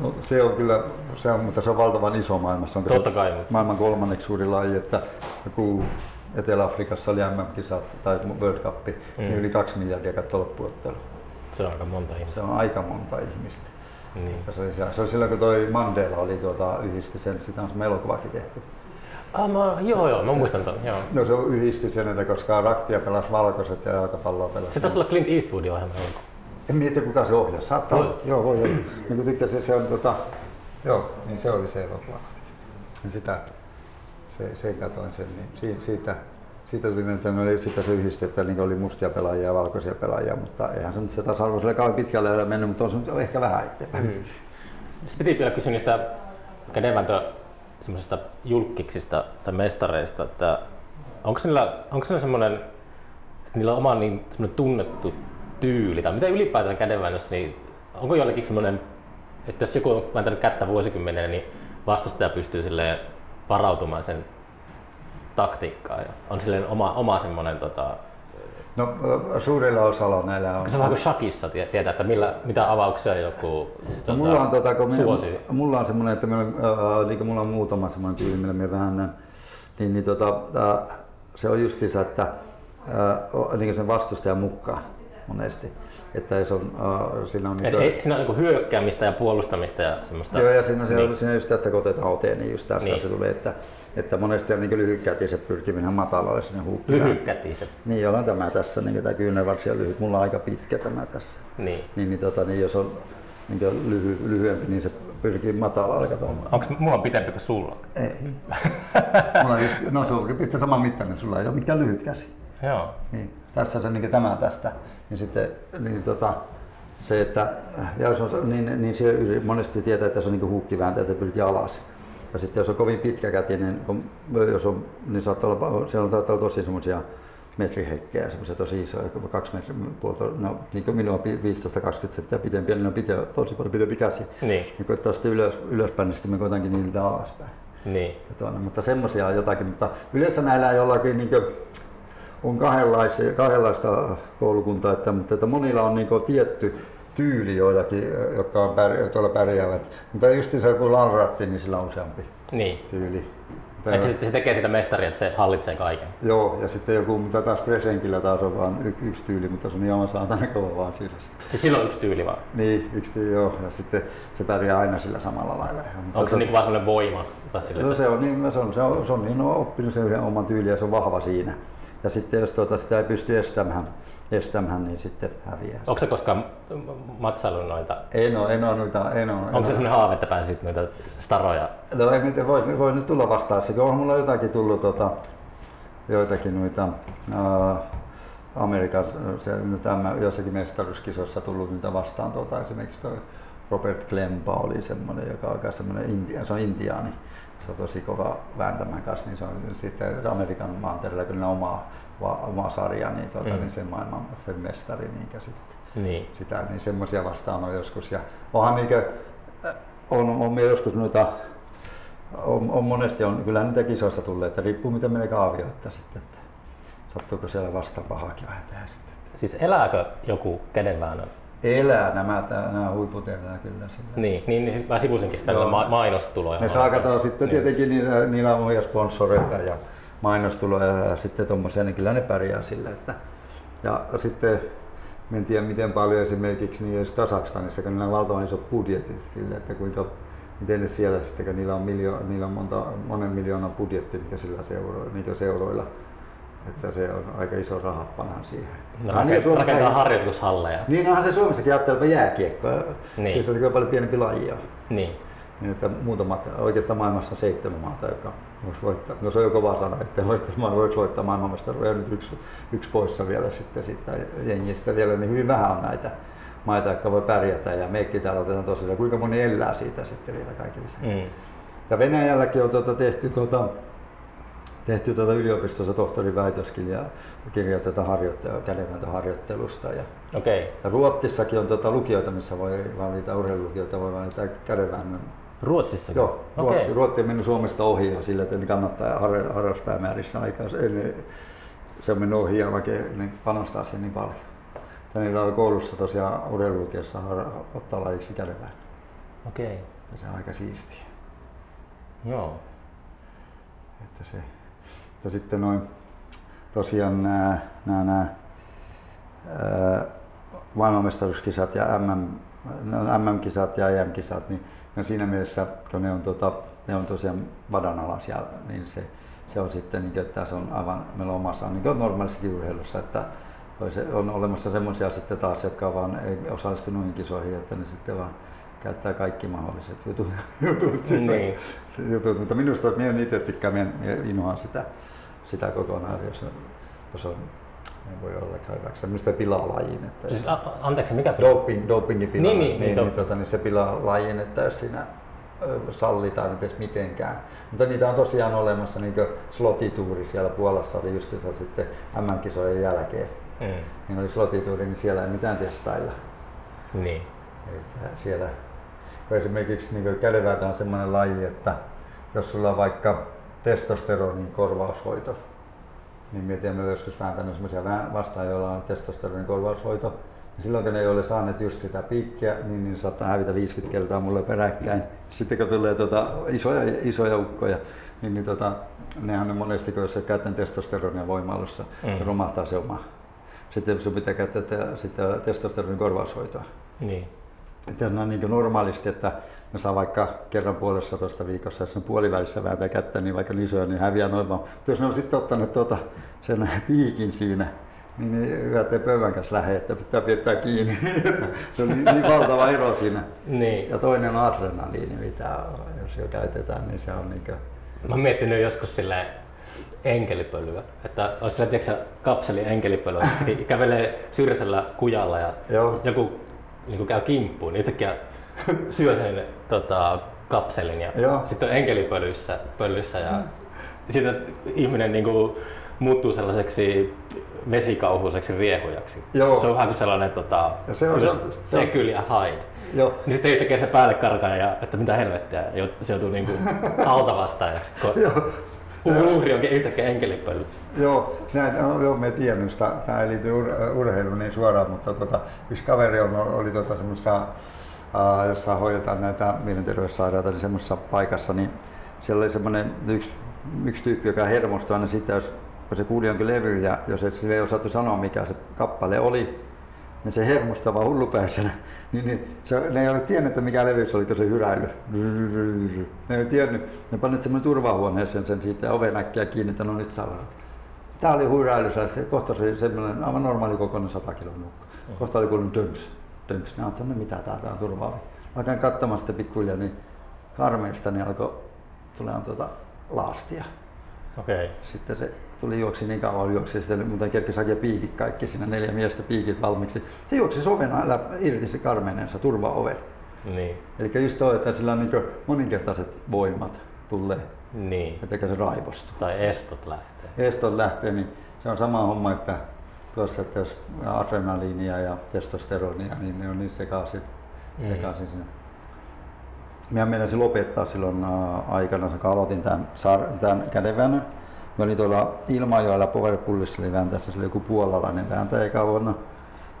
no, se on kyllä, se on, mutta se on valtavan iso maailmassa. Onko totta kai, maailman kolmanneksi suuri laji, että joku Etelä-Afrikassa oli MM-kisat tai World Cup, mm. niin yli kaksi miljardia katsoi loppuottelu. se on aika monta ihmistä. Se on aika monta ihmistä. Niin. Se oli, se oli silloin, kun toi Mandela oli tuota, yhdisti sen, sitä on se elokuvakin tehty. Ah, mä, joo, joo, mä muistan ton. Joo. No se yhdisti sen, että koska raktia pelasi valkoiset ja jalkapalloa pelasi. Se taisi olla Clint Eastwoodin ohjelma. En mieti kuka se ohjasi. Saattaa olla. Joo, voi olla. Niin kuin tykkäsin, se on tota, joo, niin se oli se elokuva. Niin sitä, se, se katoin sen, niin si, siitä, siitä tuli, että ne oli sitä se yhdisti, että niin oli mustia pelaajia ja valkoisia pelaajia, mutta eihän se nyt se tasa-arvo sille kauan pitkälle ole mennyt, mutta on se nyt ehkä vähän eteenpäin. Mm. Sitten piti vielä kysyä niistä kädenvääntö semmoisista julkiksista tai mestareista, että onko niillä, onko niillä semmoinen, että niillä on oma niin semmoinen tunnettu tyyli, tai mitä ylipäätään kädenväännössä, niin onko jollakin semmoinen, että jos joku on vääntänyt kättä vuosikymmenen, niin vastustaja pystyy silleen varautumaan sen taktiikkaan? Ja on silleen oma, oma semmoinen tota, No suurella osalla näillä on. se on vähän kuin shakissa tie- tietää, että millä, mitä avauksia joku No, mulla on, tota, kun suosii. me, mulla on semmoinen, että meillä, on, äh, niin mulla on muutama semmoinen tyyli, millä me vähän näen, niin, niin tota, äh, se on justiinsa, että äh, niin sen vastustajan mukaan monesti. Että jos on, äh, siinä on Et, niin ei, siinä on niin hyökkäämistä ja puolustamista ja semmoista. Joo, ja siinä, siinä, niin. niin. siinä just tästä kun otetaan oteen, niin just tässä Niin. niin. se tulee, että, että monesti on niin lyhytkätiset pyrkiminen matalalle sinne huuppiin. Lyhytkätiset. Niin, jolla on tämä tässä, niin tämä kyynärvarsi on lyhyt. Mulla on aika pitkä tämä tässä. Niin. Niin, niin, tota, niin jos on niin lyhy, lyhyempi, niin se pyrkii matalalle. Onko mulla on pitempi kuin sulla? Ei. Mulla on just, no on pitkä saman mittainen, sulla ei ole mikään lyhyt käsi. Joo. Niin, tässä se niin tämä tästä. Niin sitten niin tota, se, että ja jos on, niin, niin se monesti tietää, että se on niin huukkivääntö, että pyrkii alas. Ja sitten jos on kovin pitkäkätinen, kun, jos on, niin saattaa olla, siellä saattaa olla tosi semmoisia metrihekkejä, semmoisia tosi isoja, kaksi metriä, puolta, no niin kuin minua 15-20 senttiä pitempiä, niin ne on pite, tosi paljon pitempi käsi. Niin. Niin koittaa sitten ylös, ylöspäin, niin sitten me koitankin niiltä alaspäin. Niin. Ja tuonne, mutta semmoisia on jotakin, mutta yleensä näillä jollakin niin on kahdenlaisia, kahdenlaista koulukuntaa, että, mutta että monilla on niin tietty tyyli joillakin, jotka on pär, tuolla pärjäävät. Mutta just se joku Lanratti, niin sillä on useampi Niin. tyyli. Et se, se tekee sitä mestaria, että se hallitsee kaiken. Joo, ja sitten joku, mutta taas Presenkillä taas on vain y, yksi tyyli, mutta se on ihan saatana kova vaan siinä. Siis sillä on yksi tyyli vaan. Niin, yksi tyyli joo, ja sitten se pärjää aina sillä samalla lailla. Mutta Onko se tot- niinku vaan semmoinen voima? Sille, No se on, niin, se on, se on, se on niin oppinut sen yhden oman tyylin ja se on vahva siinä. Ja sitten jos tuota, sitä ei pysty estämään, estämään niin sitten häviää. Onko se koskaan matsailun noita? En ole, en ole noita, en ole. Onko se semmoinen haave, että pääsisit noita staroja? No ei mitään, voi, voi nyt tulla vastaan. Se, on mulla jotakin tullut tota, joitakin noita ää, Amerikan, se, nyt tämä, jossakin mestaruuskisoissa tullut niitä vastaan. Tuota, esimerkiksi toi Robert Klempa oli semmoinen, joka on aika semmoinen, intia, se on intiaani. Se on tosi kova vääntämään kanssa, niin se on sitten Amerikan maantereella kyllä oma, va, oma sarja, niin, tuota, Mm. niin sen maailman sen mestari niinkä sitten Niin. sitä, niin semmoisia vastaan on joskus. Ja onhan niinkö, on, on me joskus noita, on, on, monesti on, kyllä niitä kisoissa tulee, että riippuu miten menee kaavio, että sitten, että sattuuko siellä vastaan pahakin vähän tehdä sitten. Siis elääkö joku kädenväännön? Elää nämä, nämä huiput elää kyllä sillä. Niin, niin, niin siis mä sivusinkin sitä Joo. ma- mainostuloja. Ne saa katsoa sitten Niin. tietenkin niillä, niillä on omia sponsoreita ja mainostuloja ja sitten tuommoisia, niin kyllä ne pärjää sillä. Että, ja sitten en tiedä miten paljon esimerkiksi niin jos Kasakstanissa, kun niillä on valtavan isot budjetit sille, että kuinka, miten ne siellä sitten, kun niillä on, miljo, niillä on monta, monen miljoonan budjetti, mikä sillä seuro, niitä seuroilla Että se on aika iso rahapanan siihen. No, rakentaa, Suomessa- rakentaa harjoitushalleja. Niin onhan se Suomessakin ajatteleva jääkiekkoa. Niin. Siis on paljon pienempi laji. on. Niin. Niin, että muutamat, oikeastaan maailmassa on seitsemän maata, joka voisi voittaa. No se on jo kova sana, että voisi voittaa maailmanmestaruuden. Ja nyt yksi, yksi poissa vielä sitten siitä jengistä vielä, niin hyvin vähän on näitä maita, jotka voi pärjätä. Ja meikki täällä otetaan tosiaan, kuinka moni elää siitä sitten vielä kaikille. Mm. Ja Venäjälläkin on tuota tehty, tuota, tehty tuota yliopistossa tohtorin väitöskirjaa kirjoiteta harjoitte- kädenvääntöharjoittelusta. Ja, Okei. ja Ruotsissakin on tuota lukioita, missä voi valita, urheilulukioita voi valita kädenväännön Ruotsissa? Joo. Ruotti, Ruotti on mennyt Suomesta ohi jo sillä, että kannattaa har- harrastaa määrissä aikaa. Se, se on mennyt ohi ja ne panostaa siihen niin paljon. Ja niillä on koulussa tosiaan urheilulukiossa ottaa lajiksi kädenvään. Okei. Ja se on aika siistiä. Joo. Että se, ja sitten noin tosiaan nämä, nämä, nämä maailmanmestaruuskisat ja MM, no, MM-kisat ja EM-kisat, niin ne on siinä mielessä, kun ne on, tota, ne on tosiaan vadanalaisia, niin se, se on sitten, niin, että se on aivan meillä on omassa, niin kuin normaalissakin urheilussa, että on olemassa semmoisia sitten taas, jotka vaan ei osallistu noihin kisoihin, että ne sitten vaan käyttää kaikki mahdolliset jutut. *laughs* jutut Niin. jutut, mutta minusta minä itse tykkään, minä, minä inhoan sitä, sitä kokonaan, jos on, jos on ei voi olla hyväksi. Minusta pilaa lajin. Että Siis, a, anteeksi, mikä pilaa? doping, dopingi pilaa, Niin, niin, niin, niin, niin, dop- niin, se pilaa lajin, että jos siinä sallitaan nyt edes mitenkään. Mutta niitä on tosiaan olemassa, niin kuin slotituuri siellä Puolassa oli just sitten MM-kisojen jälkeen. Mm. Niin oli slotituuri, niin siellä ei mitään testailla. Niin. Eli siellä, kun esimerkiksi niin kädenvääntö on semmoinen laji, että jos sulla on vaikka testosteronin korvaushoito, niin olen joskus vääntänyt semmoisia vastaan, joilla on testosteronin korvaushoito, niin silloin kun ne ei ole saaneet just sitä piikkiä, niin, niin saattaa hävitä 50 kertaa mulle peräkkäin. Sitten kun tulee tota, isoja, isoja ukkoja, niin, niin tota, nehän on monesti, kun jos käytän testosteronia voimailussa, Mm. romahtaa se oma. Sitten sun pitää käyttää sitä testosteronin korvaushoitoa. Niin. Että on niin normaalisti, että ne saa vaikka kerran puolessa toista viikossa, jos on puolivälissä vääntää kättä, niin vaikka niin niin häviää noin vaan. Mutta jos ne on sitten ottanut tuota, sen piikin siinä, niin, niin hyvä, ettei pöydän kanssa lähde, että pitää pidetää kiinni. *laughs* se on niin, niin valtava ero siinä. Niin. Ja toinen on adrenaliini, mitä jos jo käytetään, niin se on niin kuin, Mä oon miettinyt joskus silleen enkelipölyä, että olisi sillä tiedätkö, kapseli enkelipölyä, kävelee syrjäisellä kujalla ja Joo. joku niin käy kimppuun, niin yhtäkkiä *laughs* syö sen tota, kapselin ja Joo. sitten on enkelipölyssä pöllyssä ja sitten ihminen niin kuin, muuttuu sellaiseksi vesikauhuiseksi riehujaksi. Joo. Se on vähän kuin sellainen tota, Ja se on- se on- Jekyll ja Hyde. joo, Niin sitten tekee se päälle karkaa ja että mitä helvettiä, ja se joutuu niinku *laughs* altavastaajaksi. kun joo. Uhri onkin yhtäkkiä enkelipöly. Joo, näin, no, joo, me tiedän. Tämä ei liity ur, urheiluun niin suoraan, mutta tota, yksi kaveri on, oli tota semmoisessa, jossa hoidetaan näitä mielenterveyssairaita, niin semmoisessa paikassa, niin siellä oli semmoinen yksi, yksi tyyppi, joka hermostui aina sitä, jos kun se kuuli jonkin levy ja jos et sille ei osattu sanoa mikä se kappale oli, niin se hermostui vaan hullupäisenä. *laughs* Niin, niin se, ne ei ole tiennyt, että mikä levy se oli, kun se hyräily. Ne ei tiennyt. Ne panit semmoinen turvahuoneeseen sen siitä oven äkkiä kiinni, että no nyt saa. Tämä oli huirailussa, se kohta se oli semmoinen aivan normaali kokoinen 100 kilon nukka. Kohta oli kuulunut tönks, tönks. Ne ajattelin, no mitä tää, on turvaava. Mä käyn katsomaan sitten pikkuhiljaa, niin karmeista niin alkoi tulemaan tuota laastia. Okei. Sitten se tuli juoksi niin kauan juoksi, sitten mutta kerkesi hakea piikit kaikki, siinä neljä miestä piikit valmiiksi. Se juoksi oven älä, irti se karmeinensa turvaoven. Niin. Eli just toi, että sillä on niin moninkertaiset voimat tulee, Niin. että se raivostuu. Tai estot lähtee. Eston lähtee, niin se on sama homma, että tuossa, että jos adrenaliinia ja testosteronia, niin ne on niin sekaisin, Mm. sekaisin siinä. Minä meinasin lopettaa silloin äh, aikana, kun aloitin tämän, sar- tämän kädenväännön. Mä olin tuolla Ilmajoella Powerpullissa, oli vääntäessä, se oli joku puolalainen vääntäjä eka vuonna.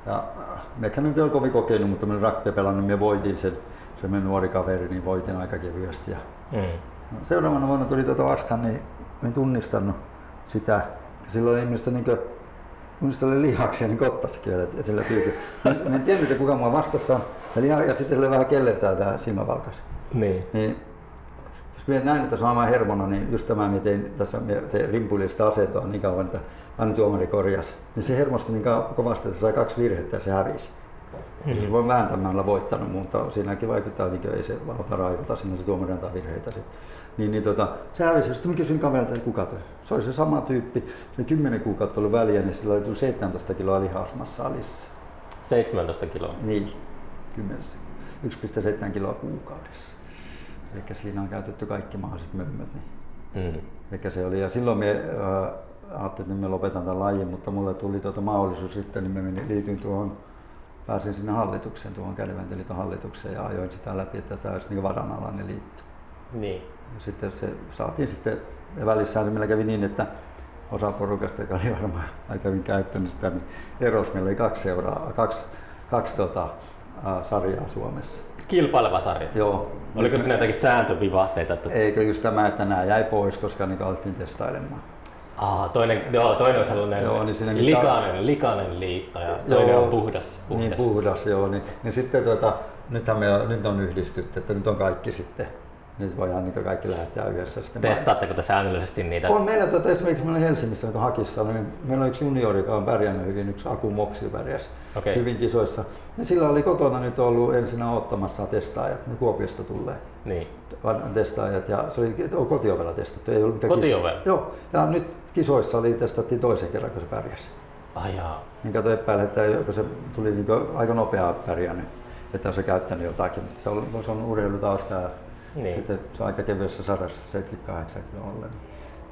Ja äh, mekään nyt ei ole kovin kokenut, mutta mä olin rakpe pelannut, minä voitin sen, se meni nuori kaveri, niin voitin aika kevyesti. Ja Mm. No, Seuraavana vuonna tuli tuota vastaan, niin en tunnistanut sitä. Silloin oli minusta niin Minusta oli lihaksia niin kottasikin ja sillä tyypillä. Mä, mä en tiennyt, että kuka mua vastassa on. Ja, liha, ja sitten oli vähän kellentää tämä silmävalkas. Niin. Niin Kun näin, että saamaan hermona, niin just tämä, miten tässä tein rimpulista asentoa niin kauan, että aina tuomari korjasi, niin se hermostui niin kovasti, että sai kaksi virhettä ja se hävisi. Mm. Se voi vääntämällä voittanut, mutta siinäkin vaikuttaa, että ei se valta raivota, sinne se tuomari antaa virheitä sitten. Niin, niin tota, se hävisi. Sitten mä kysyin kaverilta, että kuka toi. Se oli se sama tyyppi. Se 10 kuukautta ollut väliä, niin sillä oli tullut 17 kiloa lihasmassa alissa. 17 kiloa? Niin, 10. 1,7 kiloa kuukaudessa. Eli siinä on käytetty kaikki mahdolliset mömmöt. Niin. Mm. Eli se oli, ja silloin me äh, ajattelin, että me lopetan tämän lajin, mutta mulle tuli tuota mahdollisuus sitten, niin me menin, liityin tuohon, pääsin sinne hallitukseen, tuohon kädiväntäliiton hallitukseen ja ajoin sitä läpi, että tämä olisi niin varanalainen liitto. Niin. Sitten se saatiin sitten, ja välissään se meillä kävi niin, että osa porukasta, joka oli varmaan aika hyvin käyttänyt sitä, niin erosi. Meillä oli kaksi, seuraa, kaksi, kaksi tota, sarjaa Suomessa. Kilpaileva sarja? Joo. Oliko siinä jotakin sääntövivahteita? Että... Eikö just tämä, että nämä jäi pois, koska niitä alettiin testailemaan. Ah, toinen, joo, toinen on sellainen joo, niin siinä likainen, niitä... likainen liitto ja toinen joo, on puhdas. puhdas. Niin puhdas, joo. Niin, niin sitten tuota, nythän me nyt on yhdistytty, että nyt on kaikki sitten nyt voidaan niin kaikki lähettää yhdessä. Sitten Testaatteko te säännöllisesti niitä? On meillä tuota, esimerkiksi meillä Helsingissä tuota Hakissa, niin meillä on yksi juniori, joka on pärjännyt hyvin, yksi Aku Moksi pärjäs okay. hyvin kisoissa. Ja sillä oli kotona nyt ollut ensin ottamassa testaajat, ne Kuopiosta tulee. Niin. Testaajat ja se oli kotiovella testattu, ei ollut mitään Kotiovella? Joo, ja nyt kisoissa oli testattiin toisen kerran, kun se pärjäsi. Ai jaa. Niin kato epäillä, että kun se tuli niin aika nopeaa pärjännyt, että on se käyttänyt jotakin, mutta se on, se on urheilu taas tämä niin. Sitten aika kevyessä sarjassa 78 kiloa niin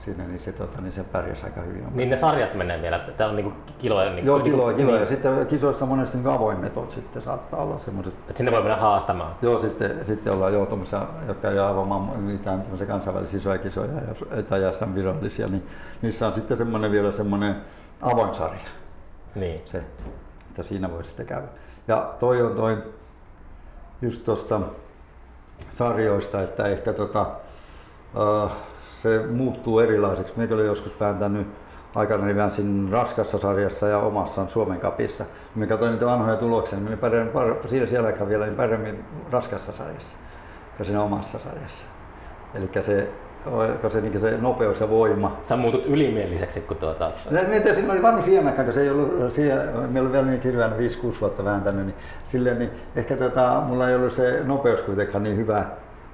siinä, niin se, tota, niin se pärjäsi aika hyvin. Niin ne sarjat menee vielä, tämä on niinku kiloja? Niinku, Joo, kiloja, niinku, kiloja. Niin. Sitten kisoissa monesti niinku avoimet on sitten saattaa olla semmoiset. Että sinne voi mennä haastamaan? Joo, sitten, sitten ollaan joutumassa, jotka ei avaamaan mitään kansainvälisiä isoja kisoja tai SM virallisia, niin niissä on sitten semmoinen vielä semmoinen avoin sarja. Niin. Se, että siinä voi sitten käydä. Ja toi on toi, just tuosta sarjoista, että ehkä tota, uh, se muuttuu erilaiseksi. Minä olen joskus vääntänyt aikana väänsin raskassa sarjassa ja omassa Suomen kapissa. Mä katsoin niitä vanhoja tuloksia, niin pärjään, siinä siellä vielä niin paremmin raskassa sarjassa kuin siinä omassa sarjassa. Eli se Oliko se, niin se nopeus ja voima? Sä muutut ylimieliseksi, kun tuota... Mietin, siinä oli varmaan siihen kun se ei ollut, siihen, me oli vielä niin hirveän 5-6 vuotta vääntänyt, niin, silleen, niin ehkä tota, mulla ei ollut se nopeus kuitenkaan niin hyvä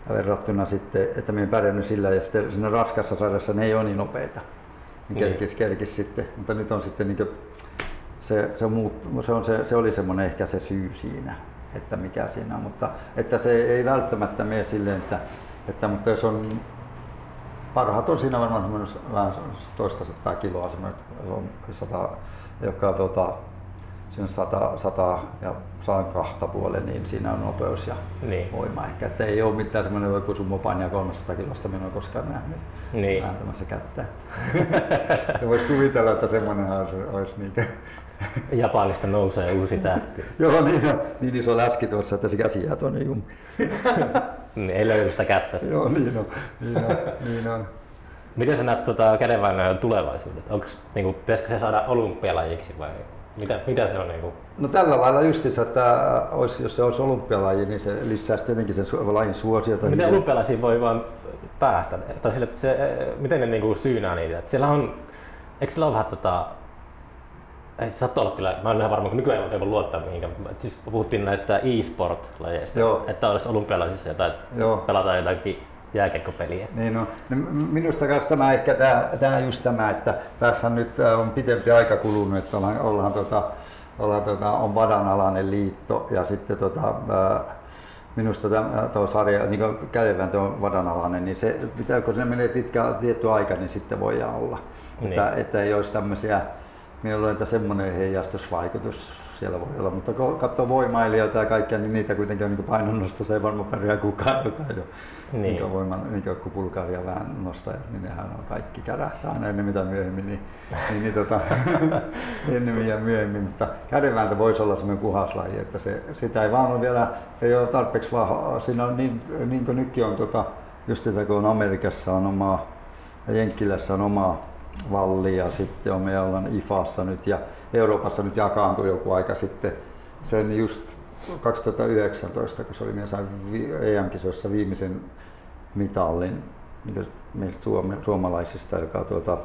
verrattuna sitten, että me pärjännyt sillä ja sitten siinä raskassa sarjassa ne ei ole niin nopeita. Niin, niin. kerkis, kerkis sitten, mutta nyt on sitten niin kuin, se, se, muut, se, on se, se oli semmoinen ehkä se syy siinä, että mikä siinä on, mutta että se ei välttämättä mene silleen, että, että mutta jos on parhaat on siinä varmaan semmoinen vähän toista sataa kiloa, semmoinen sata, joka on tota, siinä sata, sata ja saan kahta puolen, niin siinä on nopeus ja niin. voima ehkä. Että ei ole mitään semmoinen joku summopainia 300 kilosta, minä olen koskaan nähnyt niin. vääntämässä kättä. *laughs* voisi kuvitella, että semmoinen olisi, olisi niitä. *laughs* Japanista nousee uusi tähti. Joo, niin, niin iso läski tuossa, että se käsi jää tuonne jumpiin. *laughs* niin, ei löydy sitä kättä. *laughs* Joo, niin on. Niin on, niin on. Miten sä näet tuota kädenvääntöä tulevaisuudet? Onko, niin kuin, pitäisikö se saada olympialajiksi vai mitä, mitä se on? Niin kuin? No tällä lailla justiinsa, että olisi, jos se olisi olympialaji, niin se lisäisi tietenkin sen lajin suosiota. Miten olympialaisiin voi vaan päästä? Tai sille, että se, miten ne niin kuin syynää niitä? Että siellä on, eikö sillä ole vähän tota, ei se saattaa olla kyllä, mä olen ihan varma, kun nykyään ei voi luottaa mihinkään. Siis puhuttiin näistä e-sport-lajeista, Joo. että olisi olympialaisissa jotain, Joo. pelataan jotakin jääkiekkopeliä. Niin no, minusta myös tämä ehkä tämä, tämä just tämä, että tässä nyt äh, on pitempi aika kulunut, että ollaan, ollaan, tota, ollaan tota, on vadanalainen liitto ja sitten tota, äh, minusta tämä tuo sarja, niin kuin kädenvääntö on vadanalainen, niin se, kun se menee pitkä tietty aika, niin sitten voi olla. Niin. Että, että ei olisi tämmöisiä minä luulen, että semmoinen heijastusvaikutus. Siellä voi olla, mutta kun katsoo voimailijoita ja kaikkia, niin niitä kuitenkin on niin painonnosto, se ei varmaan pärjää kukaan, joka ei ole niin. niin voiman, niin kuin Bulgaria vähän nostajat, niin nehän on kaikki kärähtää aina ennen mitä myöhemmin, niin, niin, niin tota, *laughs* ennen ja myöhemmin, mutta kädenvääntö voisi olla semmoinen puhaslaji, että se, sitä ei vaan ole vielä, ei ole tarpeeksi vahvaa, siinä on niin, niin kuin nytkin on tota, just se, kun Amerikassa on omaa ja Jenkkilässä on omaa valli ja sitten on, me ollaan IFAssa nyt ja Euroopassa nyt jakaantui joku aika sitten sen just 2019, kun se oli, minä sain EM-kisoissa viimeisen mitallin meistä suome, suomalaisista, joka tuota,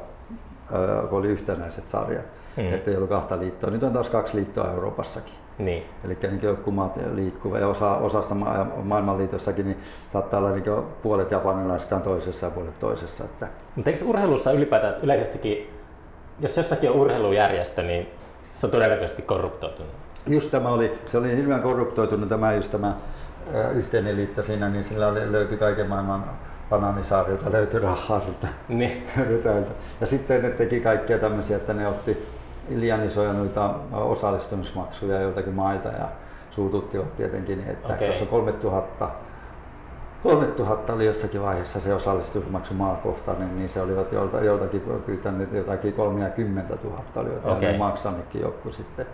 ää, oli yhtenäiset sarjat. Mm. Että ei ollut kahta liittoa. Nyt on taas kaksi liittoa Euroopassakin. Niin. Eli niin joku maat liikkuva ja osa, osasta ma- maailmanliitossakin niin saattaa olla niin puolet japanilaiset on toisessa ja puolet toisessa. Että... Mutta eikö urheilussa ylipäätään yleisestikin, jos jossakin on urheilujärjestö, niin se on todennäköisesti korruptoitunut? Just tämä oli, se oli hirveän korruptoitunut tämä just tämä yhteinen liitto siinä, niin sillä oli, löytyi kaiken maailman banaanisaarilta löytyi rahaa niin. *laughs* Ja sitten ne teki kaikkia tämmöisiä, että ne otti liian isoja noita osallistumismaksuja joiltakin maita ja suututtivat tietenkin, että okay. jos on 3000 3000 oli jossakin vaiheessa se osallistumismaksu maakohtainen, niin se olivat jolta, joltakin pyytäneet jotakin 30 000 olivat okay. ja maksaneetkin joku sitten.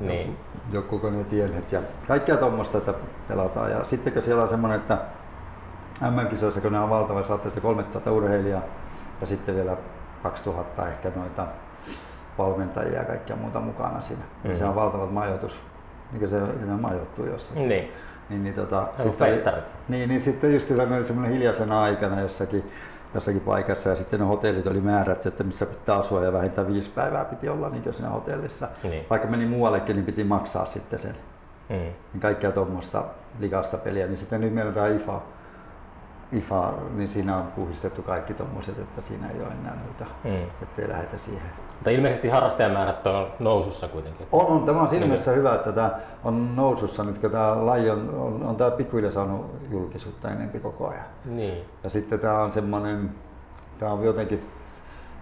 Niin. Joku, kun ne tienneet ja kaikkea tuommoista, että pelataan. Ja sitten kun siellä on semmoinen, että MM-kisoissa, kun ne on valtava, saattaa 3000 urheilijaa ja sitten vielä 2000 ehkä noita valmentajia ja kaikkea muuta mukana siinä. Mm. Ja se on valtavat majoitus, niin se, se majoittuu jossakin. Niin. Niin, niin, tota, sitten, niin, niin sitten just semmoinen hiljaisena aikana jossakin, jossakin paikassa ja sitten ne hotellit oli määrätty, että missä pitää asua ja vähintään viisi päivää piti olla niin siinä hotellissa. Niin. Vaikka meni muuallekin, niin piti maksaa sitten sen. Mm. Niin kaikkea tuommoista likasta peliä. Niin sitten nyt meillä on tämä IFA, IFA, niin siinä on puhdistettu kaikki tuommoiset, että siinä ei ole enää noita, mm. ettei lähetä siihen. Mutta ilmeisesti harrastajamäärät on nousussa kuitenkin. On, on. Tämä on siinä niin. mielessä hyvä, että tämä on nousussa nyt, kun tämä laji on, on, on tämä pikkuhiljaa saanut julkisuutta enempi koko ajan. Niin. Ja sitten tämä on semmoinen, tämä on jotenkin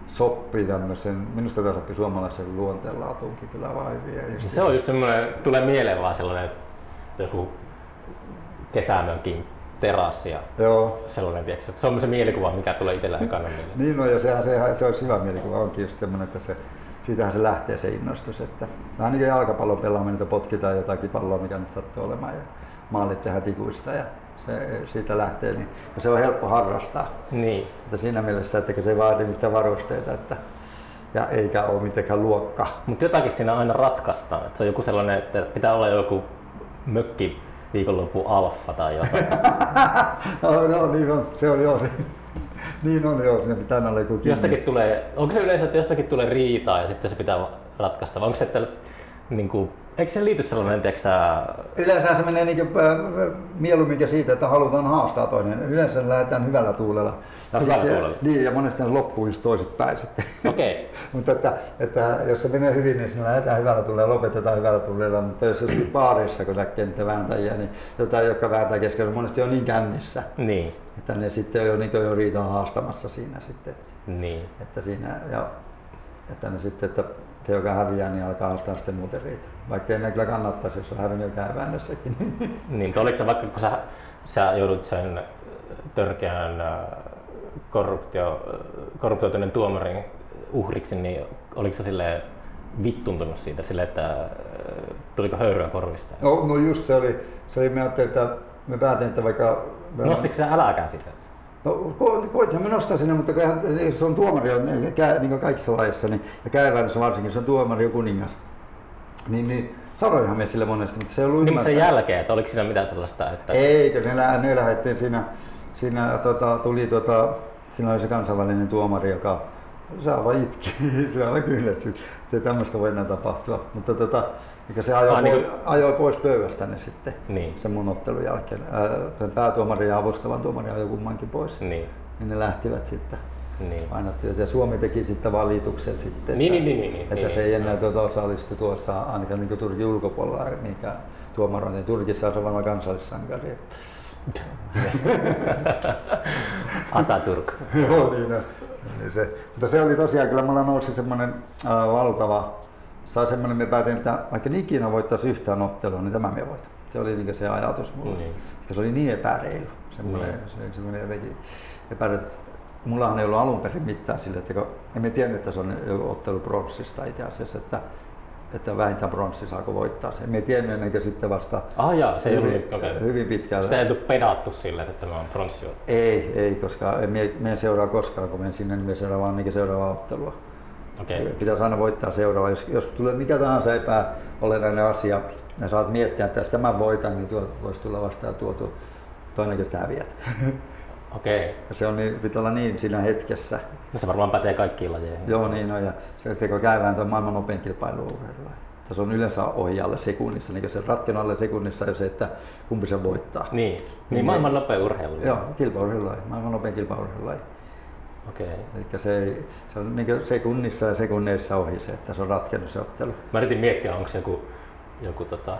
sopii tämmöisen, minusta tämä sopii suomalaisen luonteenlaatuunkin kyllä vai vielä. Se on just semmoinen, tulee mieleen vaan sellainen joku kesämönkin terassi ja Joo. sellainen, tiedätkö, se on se mielikuva, mikä tulee itsellä ekana mieleen. niin no, ja sehän, se, se olisi hyvä mielikuva, onkin just semmoinen, että se, siitähän se lähtee se innostus, että vähän niin kuin jalkapallon pelaaminen, että potkitaan jotakin palloa, mikä nyt sattuu olemaan ja maalit tehdään tikuista ja se, siitä lähtee, niin se on helppo harrastaa. Niin. Että siinä mielessä, että se ei vaadi mitään varusteita, että ja eikä ole mitenkään luokka. Mutta jotakin siinä aina ratkaistaan. Että se on joku sellainen, että pitää olla joku mökki viikonloppu alfa tai jotain. *laughs* no, no, niin on, se on joo. Se, niin on joo, siinä pitää olla joku Jostakin tulee, onko se yleensä, että jostakin tulee riitaa ja sitten se pitää ratkaista, vai onko se, että niin kuin, Eikö se liity sellainen, tiiäksä... Yleensä se menee niin mieluummin siitä, että halutaan haastaa toinen. Yleensä lähdetään hyvällä tuulella. Ja hyvällä se, tuulella? Niin, ja monesti se loppuu just toiset päin sitten. Okei. Okay. *laughs* mutta että, että, jos se menee hyvin, niin siinä lähdetään hyvällä tuulella ja lopetetaan hyvällä tuulella. Mutta jos jossakin baarissa, kun näkee niitä vääntäjiä, niin jotain, jotka vääntää keskellä, monesti on niin kännissä. Niin. Että ne sitten on jo, niin jo riitaa haastamassa siinä sitten. Niin. Että siinä, ja, että ne sitten, että se joka häviää, niin alkaa haastaa sitten muuten riitä. Vaikka ei ne kyllä kannattaisi, jos on hävinnyt joka väännössäkin. *laughs* niin, oliko se vaikka, kun sä, sä joudut sen törkeän äh, korruptio, korruptoituneen tuomarin uhriksi, niin oliko se sille vittuntunut siitä, sille, että äh, tuliko höyryä korvista? No, no just se oli, se oli, me ajattelin, että me päätin, että vaikka... Nostitko sä äläkään sitä? No koithan me nostaa sinne, mutta se on tuomari, niin kuin kaikissa lajeissa, niin, ja käyvännössä varsinkin, se on tuomari ja kuningas. Niin, niin sanoinhan me sille monesti, mutta se ei ollut niin, sen jälkeen, että oliko siinä mitään sellaista? Että... Eikö, ne, ne lähdettiin siinä, siinä tota, tuli tota, siinä oli se kansainvälinen tuomari, joka se aivan itki, *laughs* se aivan kyllä, että tämmöistä voi enää tapahtua. Mutta tota, mikä se ajoi, ah, pois, niin ajoi pois pöydästä ne sitten niin. sen mun ottelun jälkeen. Ää, päätuomari ja avustavan tuomari ajoi kummankin pois. Niin. niin ne lähtivät sitten. Niin. Painattivat. Ja Suomi teki sitten valituksen sitten, niin, että, niin, niin, niin, että niin, se ei enää tuota osallistu tuossa ainakaan niin Turkin ulkopuolella, mikä tuomarointi. Turkissa on varmaan kansallissankari. *laughs* Ataturk. Joo, niin, no. niin se. Mutta se oli tosiaan, kyllä mulla nousi semmoinen äh, valtava sai semmoinen, me päätin, että vaikka ikinä voittaisi yhtään ottelua, niin tämä me voitan. Se oli niin se ajatus mulla. Niin. Se oli niin epäreilu. Semmoinen, niin. se, semmoinen jotenkin epäreilu. Mullahan ei ollut alun perin mitään sille, että kun emme tiennyt, että se on ottelu pronssista itse asiassa, että, että vähintään bronssi saako voittaa sen. Me tiennyt ennen kuin sitten vasta ah, jaa, se hyvin, ei okay. hyvin pitkälle. Sitä ei ollut pedattu sille, että tämä on pronssi. Ei, ei, koska me, me en seuraa koskaan, kun menen sinne, niin me seuraa vaan niin seuraavaa ottelua. Okay. Pitäisi aina voittaa seuraava. Jos, jos tulee mikä tahansa epäolennainen asia ja saat miettiä, että jos tämän voitan, niin tuo voisi tulla vastaan tuo, tuo toinen, sitä häviät. *laughs* Okei. Ja se on niin, pitää olla niin siinä hetkessä. No se varmaan pätee kaikkiin lajeihin. Joo, niin on. Ja se sitten kun käydään tuon maailman nopein kilpailu urheilulla. Se on yleensä ohi alle sekunnissa, niin se ratkennut alle sekunnissa jo se, että kumpi se voittaa. Niin, niin maailman nopea urheilu. Joo, kilpaurheilulaji, maailman nopein kilpaurheilulaji. Okei. Eli se, ei, se on niin sekunnissa ja sekunneissa ohi se, että se on ratkennut se ottelu. Mä yritin miettiä, onko se joku, joku tota,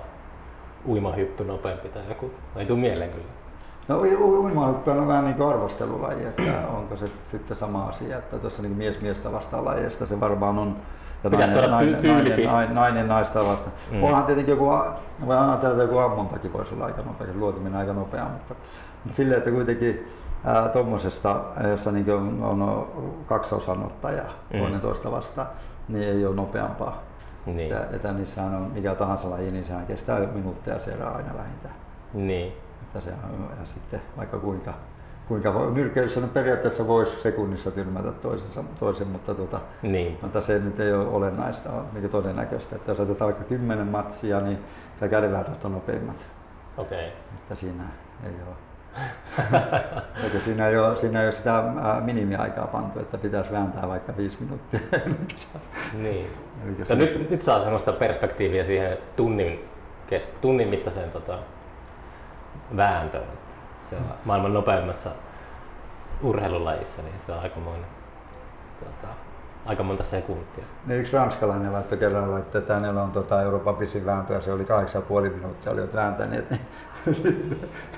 uimahyppy nopeampi tai joku. Ei tule mieleen kyllä. No uimahyppy on vähän niin kuin arvostelulaji, että onko se sitten sama asia, että tuossa niin mies miestä vastaan lajeista se varmaan on ja nainen, nainen, nainen, nainen, nainen, naista vasta. Mm. Onhan tietenkin joku, voi ajatella, että joku ammontakin voisi olla aika nopea, luotiminen aika nopea, mutta, mutta silleen, että kuitenkin tuommoisesta, jossa niin on, on kaksi osanottajaa mm. toinen toista vastaan, niin ei ole nopeampaa. Niin. Että, että niissähän on mikä tahansa laji, niin sehän kestää minuutteja siellä aina vähintään. Niin. Että se on, ja sitten vaikka kuinka, kuinka voi, nyrkeilyssä no periaatteessa voisi sekunnissa tyrmätä toisensa, toisen, mutta, tuota, niin. mutta se nyt ei ole olennaista, on niin todennäköistä. Että jos otetaan vaikka kymmenen matsia, niin kädenväännöt on nopeimmat. Okei. Okay. Että siinä ei ole *laughs* Eikö siinä ei ole, siinä ei ole sitä minimiaikaa pantu, että pitäisi vääntää vaikka viisi minuuttia. *laughs* niin. Se... Nyt, nyt saa sellaista perspektiiviä siihen tunnin, tunnin mittaiseen tota, vääntöön. Se on maailman nopeimmassa urheilulajissa, niin se on aikamoinen tota, aika monta sekuntia. Niin yksi ranskalainen laittoi kerralla, että hänellä on tota Euroopan pisin vääntö ja se oli 8,5 minuuttia oli vääntäneet. Niin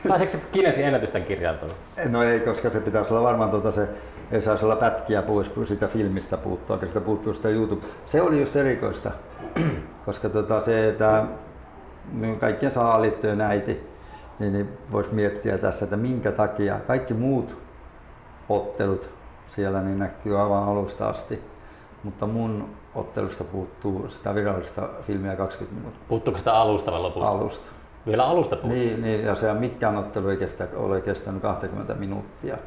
Pääseekö se Kinesin ennätysten kirjailtua? No ei, koska se pitäisi olla varmaan tota se, ei saisi olla pätkiä pois, kun sitä filmistä puuttuu, koska sitä puuttuu sitä YouTube. Se oli just erikoista, *clears throat* koska tota se, että kaikkien liittyy äiti, niin, niin voisi miettiä tässä, että minkä takia kaikki muut ottelut siellä niin näkyy aivan alusta asti mutta mun ottelusta puuttuu sitä virallista filmiä 20 minuuttia. Puuttuuko sitä alusta vai lopusta? Alusta. Vielä alusta puuttuu? Niin, niin ja se mikään ottelu ei kestä, ole kestänyt 20 minuuttia.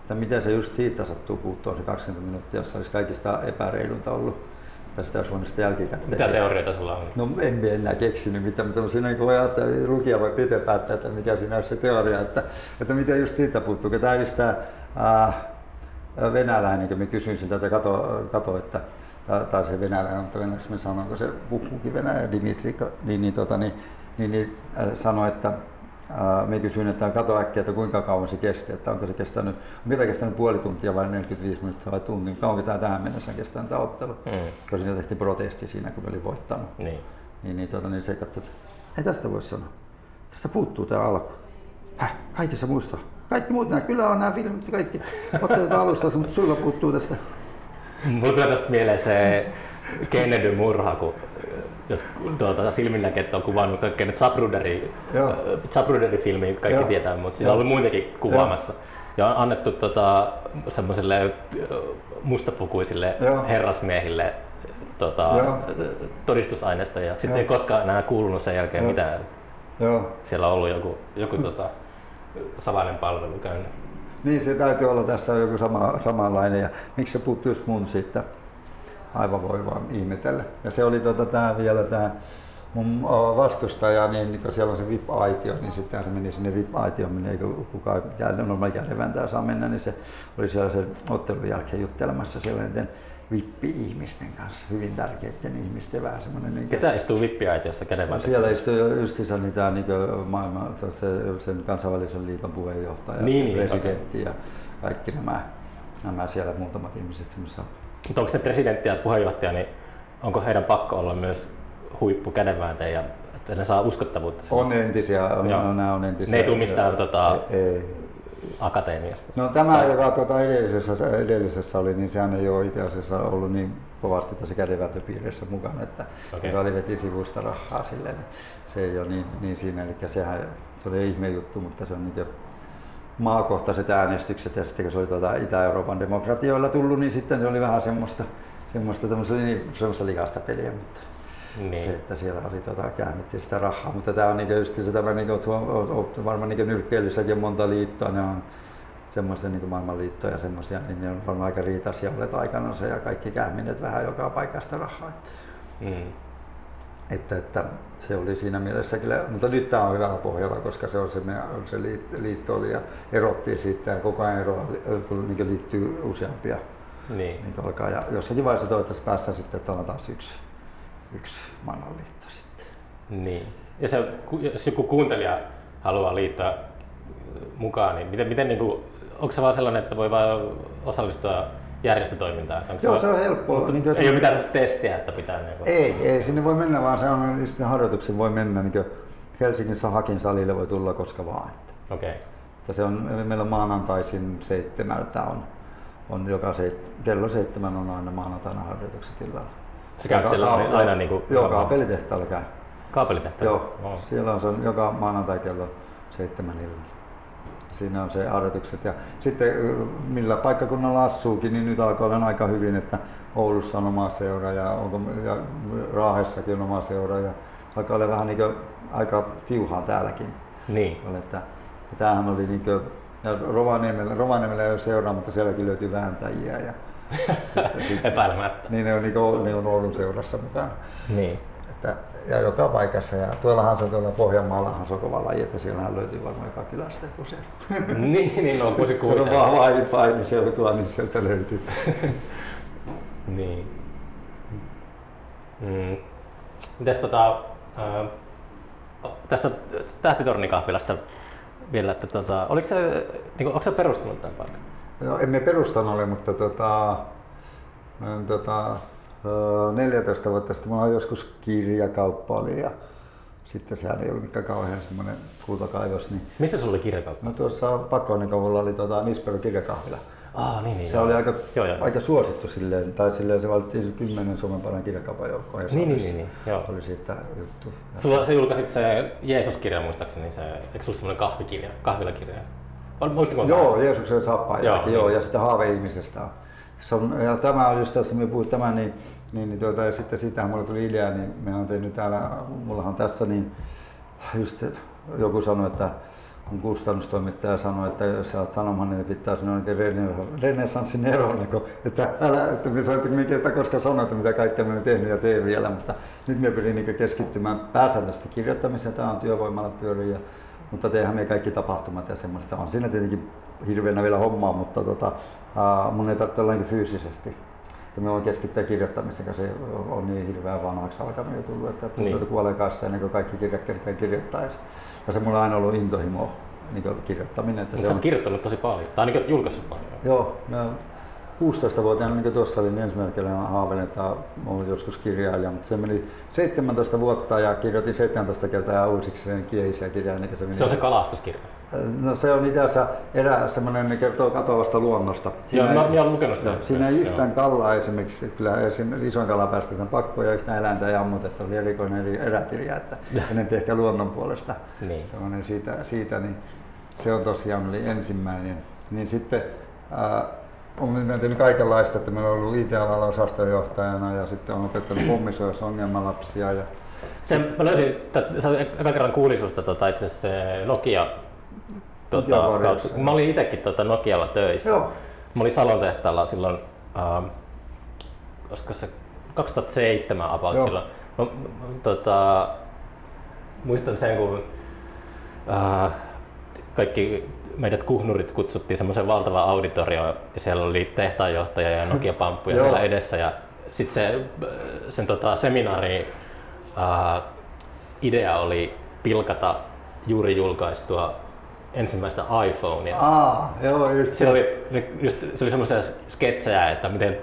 Että miten se just siitä sattuu puuttua se 20 minuuttia, jos olisi kaikista epäreilunta ollut. Että sitä olisi voinut sitten jälkikäteen. Mitä teorioita sulla on? No en enää keksinyt mitään, mutta siinä niin voi ajatella, lukija voi pitää päättää, että mikä siinä on se teoria, että, että miten just siitä puuttuu. Tämä just tämä, äh, venäläinen, kun mä kysyin siltä, että kato, kato että tai se venäläinen, mutta venäjäksi mä sanon, kun se puhuukin venäjä, Dimitri, niin, niin, tota, niin, niin, niin äh, sanoi, että äh, me kysyin, että kato äkkiä, että kuinka kauan se kesti, että onko se kestänyt, on mitä kestänyt puoli tuntia vai 45 minuuttia vai tunnin, kauanko tämä tähän mennessä kestänyt tämä ottelu, mm. koska siinä tehtiin protesti siinä, kun me oli voittanut. Niin. Niin, niin, tota, niin se katsoi, että ei tästä voi sanoa, tästä puuttuu tämä alku. Häh, kaikissa muista kaikki muut nämä, kyllä on nämä filmit kaikki otetaan alusta, mutta sulla puuttuu tästä. Mulla tulee tästä mieleen se Kennedy murha, kun tuota, silminnäkijät on kuvannut kaikkea Zabruderi, Zabruderi-filmiä, kaikki Joo. tietää, mutta siinä on ollut muitakin kuvaamassa. Joo. Ja on annettu tota, semmoiselle mustapukuisille Joo. herrasmiehille tota, todistusaineista ja sitten ei koskaan enää kuulunut sen jälkeen Joo. mitään. Joo. Siellä on ollut joku, joku tota, salainen palvelu käynyt. Niin, se täytyy olla tässä joku sama, samanlainen ja miksi se puuttuu just mun siitä. Aivan voi vaan ihmetellä. Ja se oli tota, tää vielä tämä mun vastustaja, niin kun siellä on se VIP-aitio, niin sitten se meni sinne VIP-aitioon, minne ei kukaan normaali kädenvääntää saa mennä, niin se oli siellä sen ottelun jälkeen juttelemassa siellä vippi-ihmisten kanssa, hyvin tärkeiden ihmisten vähän semmoinen... Niin Ketä istuu vippiaitiossa käden no, Siellä istuu justiinsa niitä niin maailman, se, sen kansainvälisen liiton puheenjohtaja, niin, niin presidentti okay. ja kaikki nämä, nämä siellä muutamat ihmiset semmoisessa. Mutta onko se presidentti ja puheenjohtaja, niin onko heidän pakko olla myös huippu kädenvääntäjä, että ne saa uskottavuutta? On entisiä, on, on, nämä on entisiä. Ne ei tule mistään tota, ei, akatemiasta? No tämä, tai... joka tuota edellisessä, edellisessä oli, niin sehän ei ole itse asiassa ollut niin kovasti tässä kädenvääntöpiirissä mukana, että okay. joka oli veti sivusta rahaa silleen. Niin se ei ole niin, niin siinä, eli sehän se oli ihme juttu, mutta se on niin maakohtaiset äänestykset ja sitten kun se oli tuota Itä-Euroopan demokratioilla tullut, niin sitten se oli vähän semmoista, semmoista, niin, semmoista likasta peliä. Mutta niin. Se, että siellä oli tota, käännettiin sitä rahaa, mutta tämä on niinku just se tämä niinku, tuo, varmaan niinku nyrkkeilyssäkin on monta liittoa, ne on semmoisia niin maailmanliittoja ja semmoisia, niin ne on varmaan aika riitaisia olleet aikanaan ja kaikki kähmineet vähän joka paikasta rahaa. Mm. Että, että se oli siinä mielessä kyllä, mutta nyt tämä on hyvällä pohjalla, koska se on se, se liitto oli ja erottiin siitä ja koko ajan eroa, kun niin liittyy useampia. Niin. niin alkaa, ja jossakin vaiheessa toivottavasti päästään sitten, että on taas yksi, yksi maailmanliitto sitten. Niin. Ja se, jos joku kuuntelija haluaa liittyä mukaan, niin miten, miten niin kuin, onko se vaan sellainen, että voi vain osallistua järjestötoimintaan? Onko Joo, se on helppoa. Niin ei ole mitään sellaista testiä, että pitää... Niin kuin... Ei, ei, sinne voi mennä, vaan se on, niin sitten harjoituksen voi mennä. Niin Helsingissä Hakin salille voi tulla koska vaan. Okei. Okay. Se on, meillä on maanantaisin seitsemältä on, on joka se, kello seitsemän on aina maanantaina harjoitukset illalla. Se käy siellä aina, aina niin kuin... Joo, kaapelitehtaalla käy. Kaapelitehtaalla? Joo, oh. siellä on se on joka maanantai kello seitsemän illalla. Siinä on se harjoitukset. Ja sitten millä paikkakunnalla asuukin, niin nyt alkaa olla aika hyvin, että Oulussa on oma seura ja, onko, ja Raahessakin on oma seura. Ja alkaa olla vähän niin kuin, aika tiuhaa täälläkin. Niin. Että, ja tämähän oli niin kuin, ja Rovaniemellä, Rovaniemellä ei ole seuraa, mutta sielläkin löytyy vääntäjiä. Ja, *laughs* Epäilemättä. Niin ne on, niin kuin, ne on Oulun seurassa mukana. Niin. Että, ja joka paikassa. Ja tuollahan se on tuolla Pohjanmaallahan se on kova laji, että siellähän löytyy varmaan joka kylästä se. niin, niin on, kun se kuitenkin. Kun on vaan vain paini seutua, niin sieltä löytyy. *laughs* niin. Mm. Mites tota, äh, tästä tähtitornikahvilasta vielä, että tota, oliko se, niin onko se perustanut tämän paikan? No, emme perustanut ole, mutta tota, tota, 14 vuotta sitten mulla joskus kirjakauppa oli ja sitten sehän ei ollut mikään kauhean semmoinen kultakaivos. Niin... Missä sulla oli kirjakauppa? No tuossa Pakkonikavulla oli tuota Nispero kirjakahvila. Ah, niin, niin, se joo. oli aika, joo, joo. aika suosittu silleen, tai silleen se valittiin kymmenen Suomen parhaan kirjakaupan joukkoon. Ja niin, niin, niin, niin, joo. oli siitä juttu. Sulla, sä julkaisit se Jeesus-kirja muistaakseni, se, eikö sulla semmoinen kahvikirja, kahvilakirja? Muistatko Joo, Jeesuksen sappa joo, joo, niin. ja sitten haave ihmisestä. Se on, ja tämä on just tästä, me puhuit tämän, niin, niin, niin tuota, ja sitten siitähän mulle tuli idea, niin me on tehnyt täällä, mullahan tässä, niin just joku sanoi, että kun kustannustoimittaja sanoi, että jos sä oot sanomaan, niin pitää sanoa että renessanssin erona, että, älä, että me sanoit, että koska sanoit, mitä kaikkea me tehnyt ja teen vielä, mutta nyt me pyrin niin keskittymään pääsääntöisesti kirjoittamiseen, tämä on työvoimalla pyöri, ja, mutta tehdään me kaikki tapahtumat ja semmoista. On siinä tietenkin hirveänä vielä hommaa, mutta tota, mun ei tarvitse olla niin fyysisesti. Että me voin keskittyä kirjoittamiseen, koska se on niin hirveän vanhaksi alkanut jo tullut, että niin. kuolee kanssa ennen kuin kaikki kirjat kerkeä kirjoittaisi. Ja se mulla on aina ollut intohimo niin kirjoittaminen. Että se on kirjoittanut tosi paljon, tai ainakin julkaissut paljon. Joo, 16-vuotiaana, niin tuossa olin ensimmäinen kerran haaveilin, että olen joskus kirjailija, mutta se meni 17 vuotta ja kirjoitin 17 kertaa uusiksi sen kielisiä kirjaa. Niin se, meni... se on se kalastuskirja? No se on itse asiassa erä semmoinen, ne kertoo katoavasta luonnosta. Siinä joo, ei, mä, lukenut sitä. Siinä ei yhtään joo. kallaa esimerkiksi, kyllä esimerkiksi isoin kala päästetään pakkoon ja yhtään eläintä ei ammuteta, oli erikoinen eräkirja, että *laughs* enempi ehkä luonnon puolesta. Niin. Semmoinen siitä, siitä, niin se on tosiaan oli ensimmäinen. Niin sitten äh, olen tehnyt kaikenlaista, että meillä on ollut IT-alalla osastonjohtajana ja sitten olen opettanut *clears throat* pommisoissa ongelmalapsia. Ja se, mä löysin, että kerran kuulin susta tota, itse asiassa Nokia Tota, kautta, mä olin itsekin tota Nokialla töissä. Joo. Mä olin Salon tehtaalla silloin, äh, olisiko se 2007 about silloin. Mä, tota, muistan sen, kun äh, kaikki meidät kuhnurit kutsuttiin semmoisen valtavaan auditorioon ja siellä oli tehtaanjohtaja ja Nokia-pamppuja siellä edessä ja sitten se, sen tota, seminaari äh, idea oli pilkata juuri julkaistua ensimmäistä iPhonea. Aa, joo, just se. Oli, just, se oli semmoisia sketsejä, että miten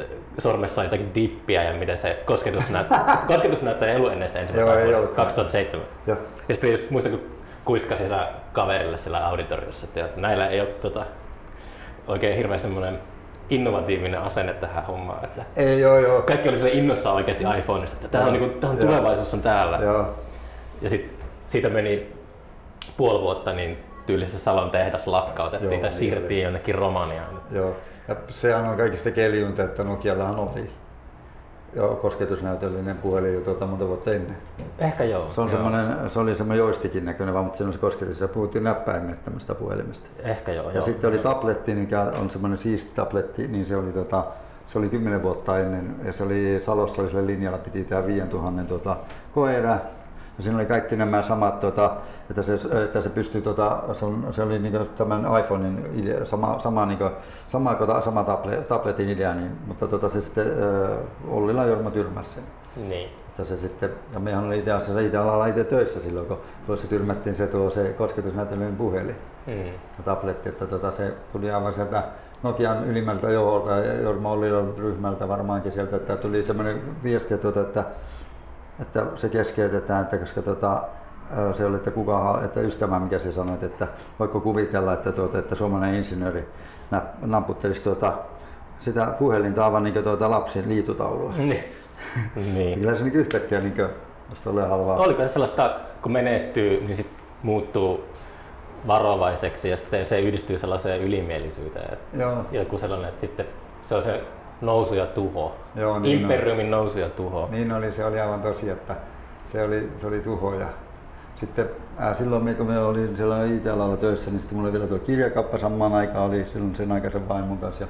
äh, sormessa on jotakin dippiä ja miten se kosketus *laughs* näyttää ei ollut ennen sitä ensimmäistä Joo, iPhonea, 2007. Joo. Ja sitten just muistan, kun kuiskasi sillä kaverille siellä auditoriossa, että näillä ei ole tota, oikein hirveän semmoinen innovatiivinen asenne tähän hommaan. Että ei, joo, joo. Kaikki oli sille innossa oikeasti iPhoneista, että tämä on, niin kuin, on tulevaisuus on täällä. Joo. Ja sitten siitä meni puoli vuotta, niin tyylisessä Salon tehdas lakkautettiin Joo, tai niin siirrettiin jonnekin Romaniaan. Joo, ja sehän on kaikista keljunta, että Nokiallahan oli jo kosketusnäytöllinen puhelin jo tuota monta vuotta ennen. Ehkä joo. Se, on joo. se oli semmoinen joistikin näköinen, vaan, mutta se on se kosketus ja puhuttiin näppäimettömästä puhelimesta. Ehkä joo. Ja joo, sitten oli tabletti, mikä on semmoinen siisti tabletti, niin se oli tota, se oli kymmenen vuotta ennen, ja se oli Salossa oli sillä linjalla, piti tämä 5000 tuota, koera, ja siinä oli kaikki nämä samat, tota, että, se, että se pystyi, tota, se, on, se oli niin tämän iPhonein idea, sama, sama, niin kuin, sama, sama tablet, tabletin idea, niin, mutta tota, se sitten äh, Ollila Jorma tyrmäsi sen. Niin. Että se sitten, ja mehän oli itse asiassa itse alalla itse töissä silloin, kun tuossa tyrmättiin se, tuo, se kosketusnäyttelyn puhelin mm. ja tabletti, että tota, se tuli aivan sieltä Nokian ylimmältä joholta ja Jorma Ollilan ryhmältä varmaankin sieltä, että tuli semmoinen viesti, että, että että se keskeytetään, että koska tota, se oli, että, kuka, että ystävä, mikä se sanoi, että voiko kuvitella, että, tuota, että suomalainen insinööri namputtelisi tuota, sitä puhelinta aivan niin tuota lapsin liitutaulua. Niin. *laughs* niin. Kyllä se niin yhtäkkiä, niin kuin, tulee halvaa. Oliko se sellaista, kun menestyy, niin sit muuttuu varovaiseksi ja sitten se yhdistyy sellaiseen ylimielisyyteen. Joo. Joku sellainen, että sitten se on se nousu ja tuho. Joo, niin Imperiumin oli. nousu ja tuho. Niin oli, se oli aivan tosi, että se oli, se oli tuho. Ja sitten ää, silloin kun me olin siellä IT-alalla töissä, niin sitten mulla oli vielä tuo kirjakappa samaan aikaan, oli silloin sen aikaisen vaimon kanssa. Ja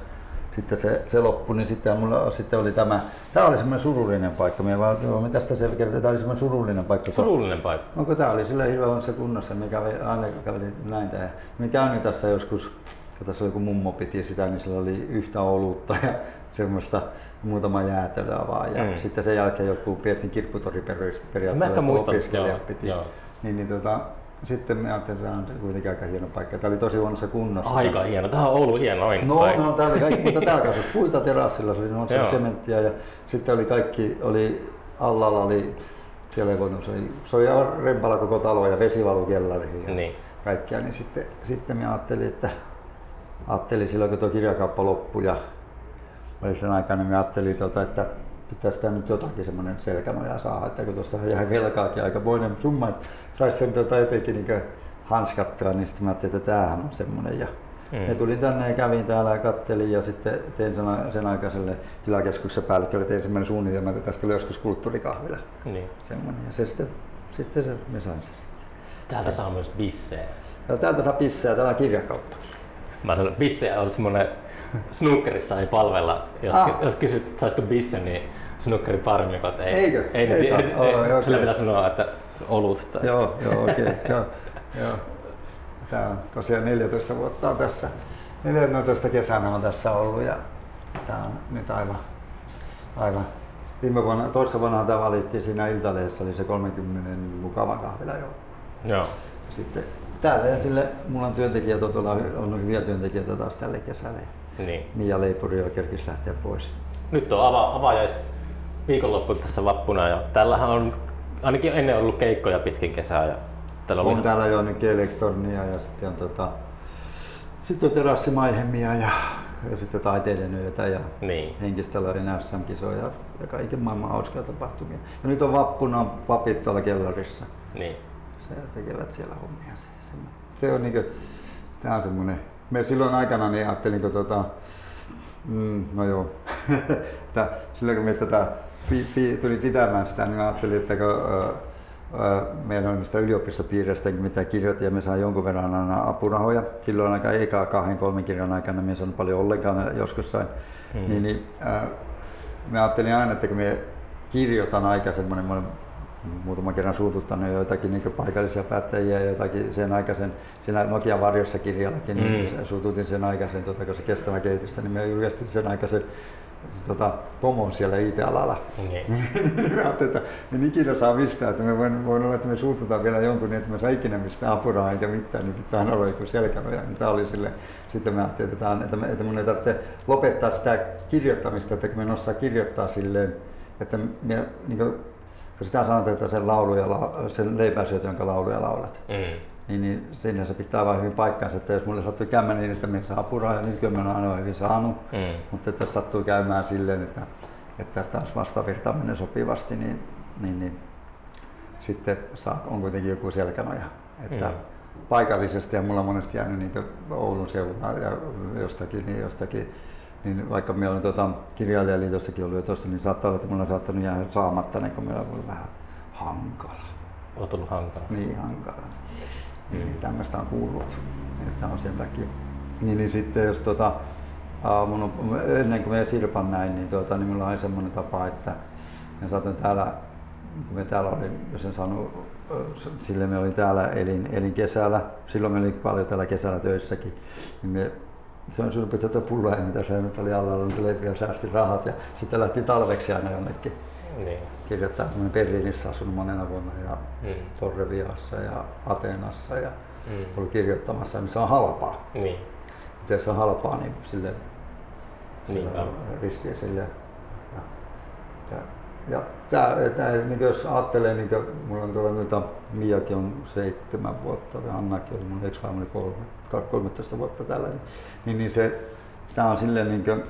sitten se, se loppui, niin sitten mulla sitten oli tämä, tämä oli semmoinen surullinen paikka. Me vaan, me tästä se kertoo, tämä oli semmoinen surullinen paikka. Surullinen paikka? Onko tämä oli sillä hyvä se kunnossa, mikä aina käveli näin. Me käynyt tässä joskus, kun tässä oli joku mummo piti sitä, niin sillä oli yhtä olutta ja semmoista muutama jäätelöä vaan. Ja mm. sitten sen jälkeen joku pidettiin kirpputoriperiaatteella, kun opiskelijat piti. Joo. Niin, niin tota, sitten me ajattelin, että tämä on kuitenkin aika hieno paikka. Tämä oli tosi huonossa kunnossa. Aika hieno. Tämä on Oulu hienoin No, paikka. no täällä kaikki, mutta täällä kanssa puita terassilla, se oli no, sementtiä ja sitten oli kaikki, oli allalla oli siellä voinut, se oli, se oli rempala koko talo ja vesivalu kellariin ja niin. kaikkia, niin sitten, sitten me ajattelin, että ajattelin silloin, kun tuo kirjakauppa loppui ja oli sen aikana, niin ajattelin, tuota, että pitäisi tämä nyt jotakin semmoinen selkänoja saada, että kun tuosta jäi velkaakin aika voinen summa, että saisi sen tuota jotenkin niin hanskattua, niin sitten mä ajattelin, että tämähän on semmoinen. Ja mm. ja tulin tänne ja kävin täällä ja kattelin ja sitten tein sen, sen aikaiselle tilakeskuksen päällikölle tein semmoinen suunnitelma, että tästä tuli joskus kulttuurikahvila. Niin. Semmoinen. Ja se sitten, sitten se, me sain se sitten. Täältä saa myös bissejä. Ja täältä saa bissejä, täällä on kirjakauppa. Mä sanon, että bissejä on semmoinen snookerissa ei palvella. Jos, ah. jos kysyt, saisiko bisse, niin snookeri paremmin, että ei. Eikö? Ei, ei, ei, saa. ei, oh, ei, sillä pitää sanoa, että olut. Tai... Joo, joo, okei. Okay, joo, joo. Tämä on tosiaan 14 vuotta on tässä. 14 kesänä on tässä ollut ja tämä on nyt aivan, aivan Viime vuonna, toissa vuonna tämä valittiin siinä Iltaleessa, oli se 30 mukava kahvila jo. Joo. Sitten täällä ja sille, mulla on työntekijät, on, tuolla, on hyviä työntekijöitä taas tälle kesälle. Niin. Mia Leipuri jo kerkisi lähteä pois. Nyt on ava- avajais viikonloppu tässä vappuna ja täällähän on ainakin ennen ollut keikkoja pitkin kesää. Ja täällä on, on täällä jo nyt elektronia ja sitten on, tota, sitten on terassimaihemia ja, ja sitten taiteiden yötä ja niin. henkistalojen SM-kisoja ja kaiken maailman hauskaa tapahtumia. Ja nyt on vappuna papit tuolla kellarissa. Niin. Se tekevät siellä hommia. Se, on niinku, tää on semmonen me silloin aikana niin ajattelin, kun tota, mm, no joo, *laughs* että silloin kun me tätä pi, pi, tuli pitämään sitä, niin ajattelin, että kun meillä on mistä yliopistopiiristä, mitä kirjoitin ja me saan jonkun verran aina apurahoja. Silloin aika eka kahden, kolmen kirjan aikana me saanut paljon ollenkaan, joskus sain. Mm-hmm. Niin, niin äh, me ajattelin aina, että kun me kirjoitan aika semmoinen, muutaman kerran suututtanut joitakin niin paikallisia päättäjiä ja jotakin sen aikaisen, siinä Nokia varjossa kirjallakin, niin mm. suututin sen aikaisen, tota, kun se kestävä kehitystä, niin me julkaistiin sen aikaisen tota, pomon siellä IT-alalla. Niin. *laughs* me ajattelin, että me ikinä saa mistään, että me voin, voin olla, että me suututaan vielä jonkun niin, että me saa ikinä mistään apurahaa eikä mitään, niin pitää olla joku selkänoja. Niin tämä oli sille, sitten me ajattelin, että, tämä, että, me, että mun ei tarvitse lopettaa sitä kirjoittamista, että me osaa kirjoittaa silleen, että me, niin kuin, kun sitä sanotaan, että sen, laulu ja la, sen leipäsyöt, jonka lauluja laulat, mm. niin, niin siinä se pitää vain hyvin paikkansa, että jos mulle sattuu käymään niin, että me saa apuraha, ja nyt kyllä mä aina hyvin saanut, mm. mutta että jos sattuu käymään silleen, että, että taas vastavirtaaminen sopivasti, niin, niin, niin sitten saa, on kuitenkin joku selkänoja. Että mm. paikallisesti ja mulla on monesti jäänyt niin Oulun seudulla ja jostakin, niin jostakin niin vaikka meillä on tuota, kirjailijaliitossakin ollut jo tuossa, niin saattaa olla, että mulla on saattanut jäädä saamatta, niin kun meillä on ollut vähän hankala. On tullut hankala. Niin, hankala. Mm. Niin, tämmöistä on kuullut, että on sen takia. Niin, niin sitten jos tota, mun ennen kuin me Sirpan näin, niin, tuota, niin minulla oli semmoinen tapa, että mä saatoin täällä, kun me täällä olin, jos en saanut, sille me olin täällä, elin, elin kesällä, silloin me olin paljon täällä kesällä töissäkin, niin me se on suurin tätä pulloa, mitä se nyt oli alla, oli leipiä säästi rahat ja sitten lähti talveksi aina jonnekin Niin. kirjoittaa. Mä Berliinissä asunut monena vuonna ja Mm. Torreviassa ja Ateenassa ja Mm. ollut kirjoittamassa, niin se on halpaa. Niin. Miten se on halpaa, niin sille Niinpä. ristiä sille. Ja, ja, ja tää, tää, niin jos ajattelee, niin mulla on tuolla noita, Miakin on seitsemän vuotta ja Annakin oli mun ex oli kolme, 13 vuotta tällä, niin, niin, niin se, tää on silleen niin kuin,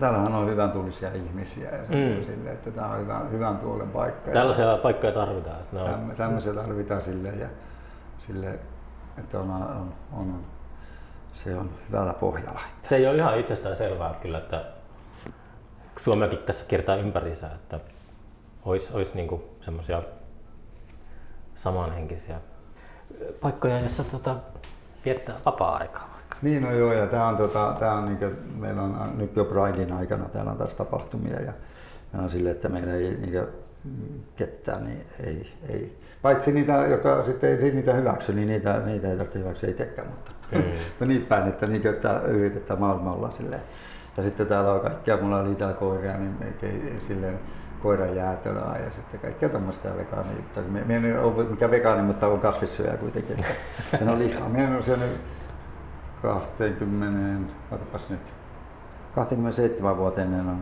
täällähän on hyvän tuulisia ihmisiä ja se Mm. silleen, että tämä on hyvän, hyvän tuulen paikka. Tällaisia paikkoja tarvitaan. Että on, Täm, tämmöisiä tarvitaan silleen ja silleen, että on, on, on, se on hyvällä pohjalla. se ei ole ihan itsestään selvää kyllä, että Suomekin tässä kiertää ympäriinsä, että olisi, olisi niinku semmoisia samanhenkisiä paikkoja, joissa tota, viettää vapaa-aikaa vaikka. Niin no joo, ja tämä on, tota, tää on niinku, meillä on nyt jo Pridein aikana täällä on taas tapahtumia ja meillä on sille, että meillä ei niinku, mm, ketään, niin ei, ei. Paitsi niitä, joka sitten ei niitä hyväksy, niin niitä, niitä ei tarvitse hyväksyä itsekään, mutta Mm. mm. *laughs* niin päin, että, niin, että yritetään maailmalla silleen. Ja sitten täällä on kaikkia, mulla oli täällä koiria, niin ei, ei, silleen koiran jäätölää ja sitten kaikkea tämmöistä vegaanijuttua. Mie en ole mikään vegaani, mutta on kasvissyöjä kuitenkin. *laughs* En ole lihaa. Mie en ole syönyt 20, otapas nyt, 27 vuoteen en ole,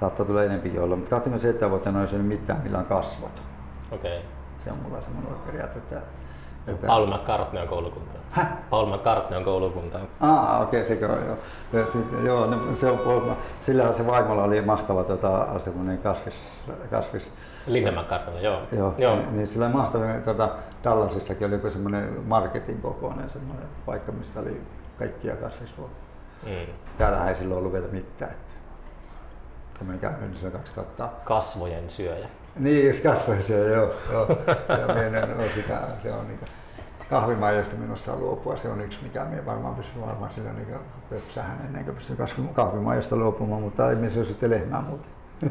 saattaa tulla enempi olla, mutta 27 vuoteen en ole syönyt mitään, millä on kasvot. Okei. Se on mulla semmoinen periaate, että, että Paul McCartney on koulukunta. Häh? Paul McCartney on koulukunta. Aa, okei, okay, sekö on joo. Ja sit, joo, no, se on Paul, sillähän se vaimolla oli mahtava tota, semmoinen kasvis, kasvis Linne McCartney, joo. joo, joo. Niin, niin sillä mahtava, tota, Dallasissakin oli joku semmoinen marketin kokoinen semmoinen paikka, missä oli kaikkia kasvisruokia. Mm. Täällähän ei silloin ollut vielä mitään. Että, kun mä käyn niin se 2000. Kasvojen syöjä. Niin, jos kasvaisia, joo. joo. Ja meidän on sitä, se on niin kahvimaidosta minussa on luopua, se on yksi mikä me varmaan pystyn varmaan sillä niin pöpsähän ennen kuin pystyn kahvimaidosta luopumaan, mutta ei me syö sitten lehmää muuten. Mm.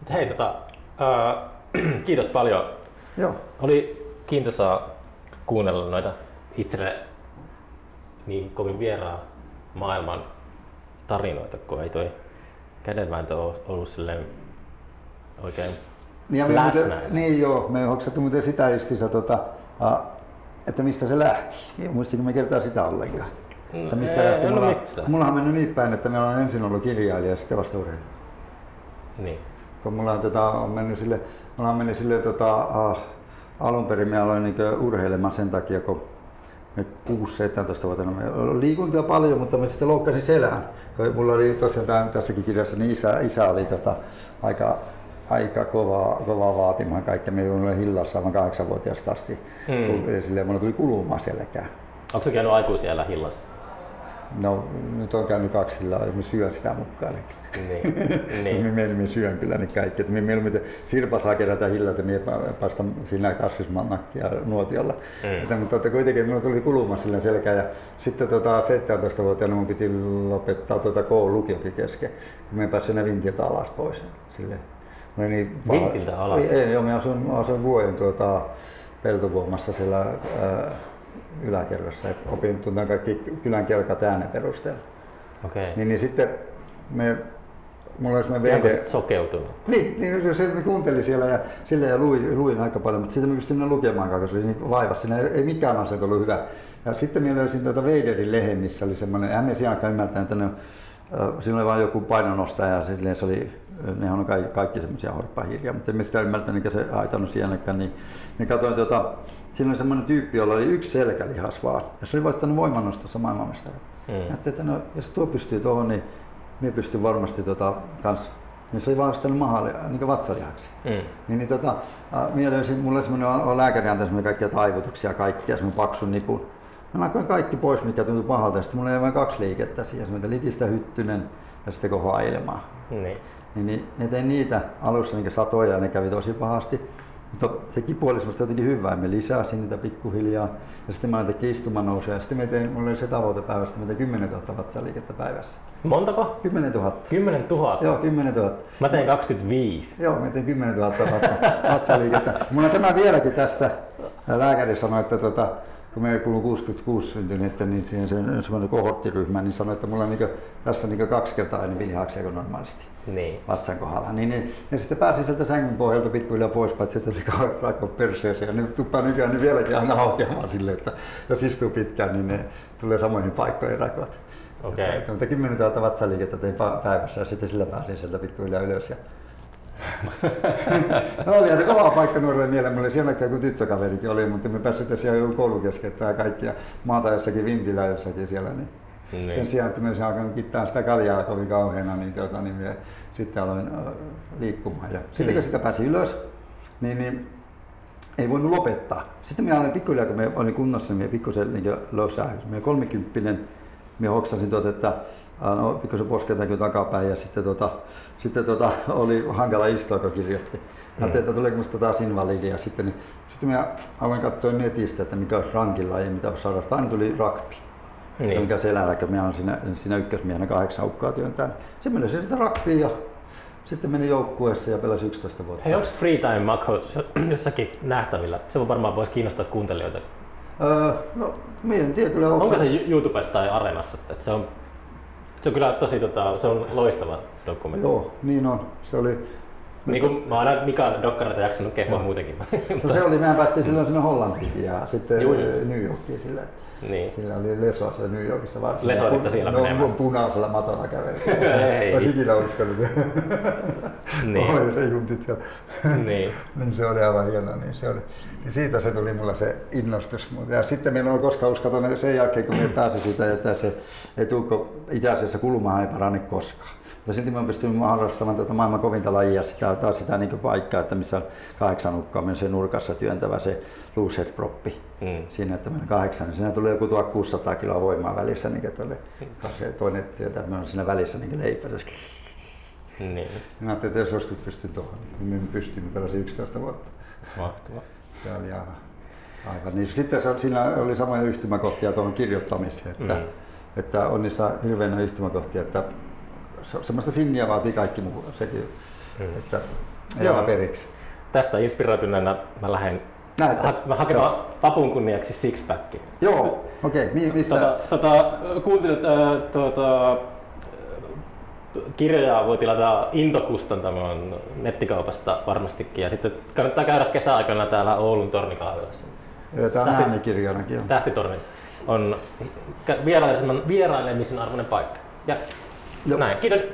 Mut hei, tota, ää, *clears throat* kiitos paljon. Joo, Oli kiintosaa kuunnella noita itselle niin kovin vieraa maailman tarinoita, kun ei toi kädenvääntö ole ollut silleen oikein Niin, ja me läsnä. muuten, niin joo, me ei hoksattu muuten sitä justiinsa, tota, että mistä se lähti. Muistinko me kertaa sitä ollenkaan? Että mistä Ei, lähti? no Mulla, mistä mullahan on mennyt niin päin, että meillä on ensin ollut kirjailija ja sitten vasta urheilija. Niin. kun mulla on, tota, on mennyt sille, mulla on mennyt sille tota, uh, alun perin mä aloin niin urheilemaan sen takia, kun me 6-17 vuotta me liikuntia paljon, mutta mä sitten loukkasin selän. Mulla oli tosiaan tässäkin kirjassa, niin isä, isä oli tota, aika, aika kovaa, kovaa vaatimaan kaikkea. Me olin hillassa aivan kahdeksanvuotiaasta asti, Mm. kun silleen, mulla tuli kulumaan selkään. Onko se käynyt aikuisiellä hillassa? No nyt on käynyt kaksi hillaa ja mä syön sitä mukaan. Niin. *laughs* Niin. niin. Me, me syön kyllä ne kaikki. Että me mieluummin Sirpa saa kerätä hillat ja minä paistan siinä kasvismannakkia nuotiolla. Mm. Että, mutta että kuitenkin minulla tuli kuluma sillä selkä ja sitten tota, 17-vuotiaana minun piti lopettaa tuota koulu lukiokin kesken, kun me en päässyt vintiltä alas pois. Sille. Mä paha- Vintiltä alas? Ei, joo, mä asuin, mä asuin vuoden tuota, Peltovuomassa siellä ää, yläkerrassa. Et opin tuntemaan kaikki kylän kelkat äänen perusteella. Okei. Okay. Niin, niin sitten me, mulla oli semmoinen VD, sokeutunut. niin, niin se, se kuunteli siellä ja sille ja luin, luin aika paljon, mutta sitten mä pystyn lukemaan, koska se oli niin vaivassa. Siinä ei, ei mikään asia ollut hyvä. Ja sitten minä löysin tuota Weiderin lehen, missä oli semmoinen, hän ei siinä aikaan ymmärtänyt, että ne, äh, siinä oli vain joku painonostaja ja silleen se oli, ne on kaikki, kaikki semmoisia horppahirja, mutta en mä sitä ymmärtänyt, eikä se haitannut sielläkään. Niin, niin katsoin, tuota, siinä oli semmoinen tyyppi, jolla oli yksi selkälihas vaan, ja se oli voittanut voimannostossa maailmanmestari. Mm. Mm. Ajattelin, että no, jos tuo pystyy tuohon, niin minä pystyn varmasti tota, kans. Niin se oli vahvistanut maha, niin vatsalihaksi. Mm. Niin, niin tota, äh, minä löysin, mulla oli semmoinen lääkäri antoi semmoinen kaikkia taivutuksia ja kaikkia, semmoinen paksun nipun. Mä laikoin kaikki pois, mikä tuntui pahalta. Sitten mulla oli vain kaksi liikettä siihen, semmoinen litistä hyttynen ja sitten kohoa ilmaa. Niin. Niin, niin ne tein niitä alussa niin satoja ja ne kävi tosi pahasti. Mutta se kipu oli semmoista jotenkin hyvää. Me lisäsin niitä pikkuhiljaa. Ja sitten mä aloin tekemään istuma nousee. Ja sitten me tein, mulla oli se tavoite päivästä, mä tein 10 000 vatsaliikettä päivässä. Montako? 10 000. 10 000? Joo, 10 000. Mä tein 25. Joo, mä tein 10 000 vatsa, vatsaliikettä. Mulla on tämä vieläkin tästä. Lääkäri sanoi, että tota, kun me kuuluu 66 syntyneitä, niin siihen se semmoinen kohorttiryhmä, niin sanoi, että mulla on niin tässä niin kaksi kertaa enemmän lihaksia kuin normaalisti niin. vatsan kohdalla. Niin, niin, ja sitten pääsin sieltä sängyn pohjalta pikkuhiljaa pois, paitsi että oli *laughs* rakko perseeseen ja ne tuppaa nykyään niin vieläkin aina aukeamaan silleen, että jos istuu pitkään, niin ne tulee samoihin paikkoihin rakot. Okay. Että, että, mutta 10 000 vatsaliikettä tein päivässä ja sitten sillä pääsin sieltä pikkuhiljaa ylös. Ja *laughs* no oli se kova paikka nuorelle mielen. Mulla siellä kun tyttökaverikin oli, mutta me pääsimme siellä jo koulukeskettä ja kaikkia maata jossakin Vintilä jossakin siellä. Niin niin. Sen sijaan, että me olisin alkanut kittää sitä kaljaa kovin kauheana, niin, tuota, niin me sitten aloin liikkumaan. Ja sitten kun sitä pääsi ylös, niin, niin ei voinut lopettaa. Sitten minä olin pikkuhiljaa, kun me olin kunnossa, niin me pikkusen niin lösää. Me kolmikymppinen, me hoksasin tuota, että no, pikkusen poskeltakin takapäin ja sitten, tota, sitten tota, oli hankala istua, kun kirjoitti. Mä ajattelin, että tuleeko musta taas invalidia. Sitten, niin, sitten mä aloin katsoa netistä, että mikä olisi rankilla ja mitä olisi saada. Aina tuli rugby. Niin. Mikä selällä, että minä olen siinä, siinä ykkösmiehenä kahdeksan ukkaa työntää. Sitten meni sitä rugbyin ja sitten meni joukkueessa ja pelasi 11 vuotta. Hei, onko Free Time Macro jossakin nähtävillä? Se varmaan voisi kiinnostaa kuuntelijoita. Öö, no, minä en tiedä kyllä. Onko, onko se YouTubessa tai Areenassa? Että se on se on kyllä tosi tota, se on loistava dokumentti. Joo, niin on. Se oli, niin kuin mä oon Mika Dokkareita jaksanut kehua muutenkin. No se oli, mehän päästiin silloin sinne Hollantiin ja sitten Juu. New Yorkiin sillä. Niin. Sillä oli Lesoa siellä New Yorkissa varsin. Lesoilitte siellä no, menemään. punaisella matolla käveli. *laughs* Ei. Olisi ikinä uskonut. niin. *laughs* Oi, se juntit siellä. niin. *laughs* niin se oli aivan hieno. Niin se oli. Niin siitä se tuli mulla se innostus. Ja sitten meillä on koskaan uskoton sen jälkeen, kun me pääsi siitä, että se etuukko itäisessä kulmaan ei parane koskaan. Mutta silti mä pystyn mahdollistamaan tuota maailman kovinta lajia, sitä, taas sitä niin paikkaa, että missä on kahdeksan ukkaa, se nurkassa työntävä se loose head proppi. Mm. Siinä, että menen kahdeksan, niin siinä tulee joku 1600 kiloa voimaa välissä, niin että oli toinen työtä, on siinä välissä niin leipä. Niin. Mä ajattelin, että jos joskus pystyn tuohon, niin mä pystyn, mä pelasin 11 vuotta. Mahtavaa. Se oli aivan, aivan. Niin sitten se, siinä oli samoja yhtymäkohtia tuohon kirjoittamiseen, että, mm. että on niissä hirveänä yhtymäkohtia, että semmoista sinniä vaatii kaikki muu sekin, mm. että ei Joo. periksi. Tästä inspiroituneena mä lähden ha- mä hakemaan papun kunniaksi sixpackin. Joo, okei. Okay. Niin, mistä? Tota, tota, kuuntelit äh, tota, kirjoja voi tilata Intokustantamon nettikaupasta varmastikin ja sitten kannattaa käydä kesäaikana täällä Oulun tornikahvilassa. Tämä on äänikirjanakin. Tähtitorni on vierailemisen arvoinen paikka. Ja 你要干啥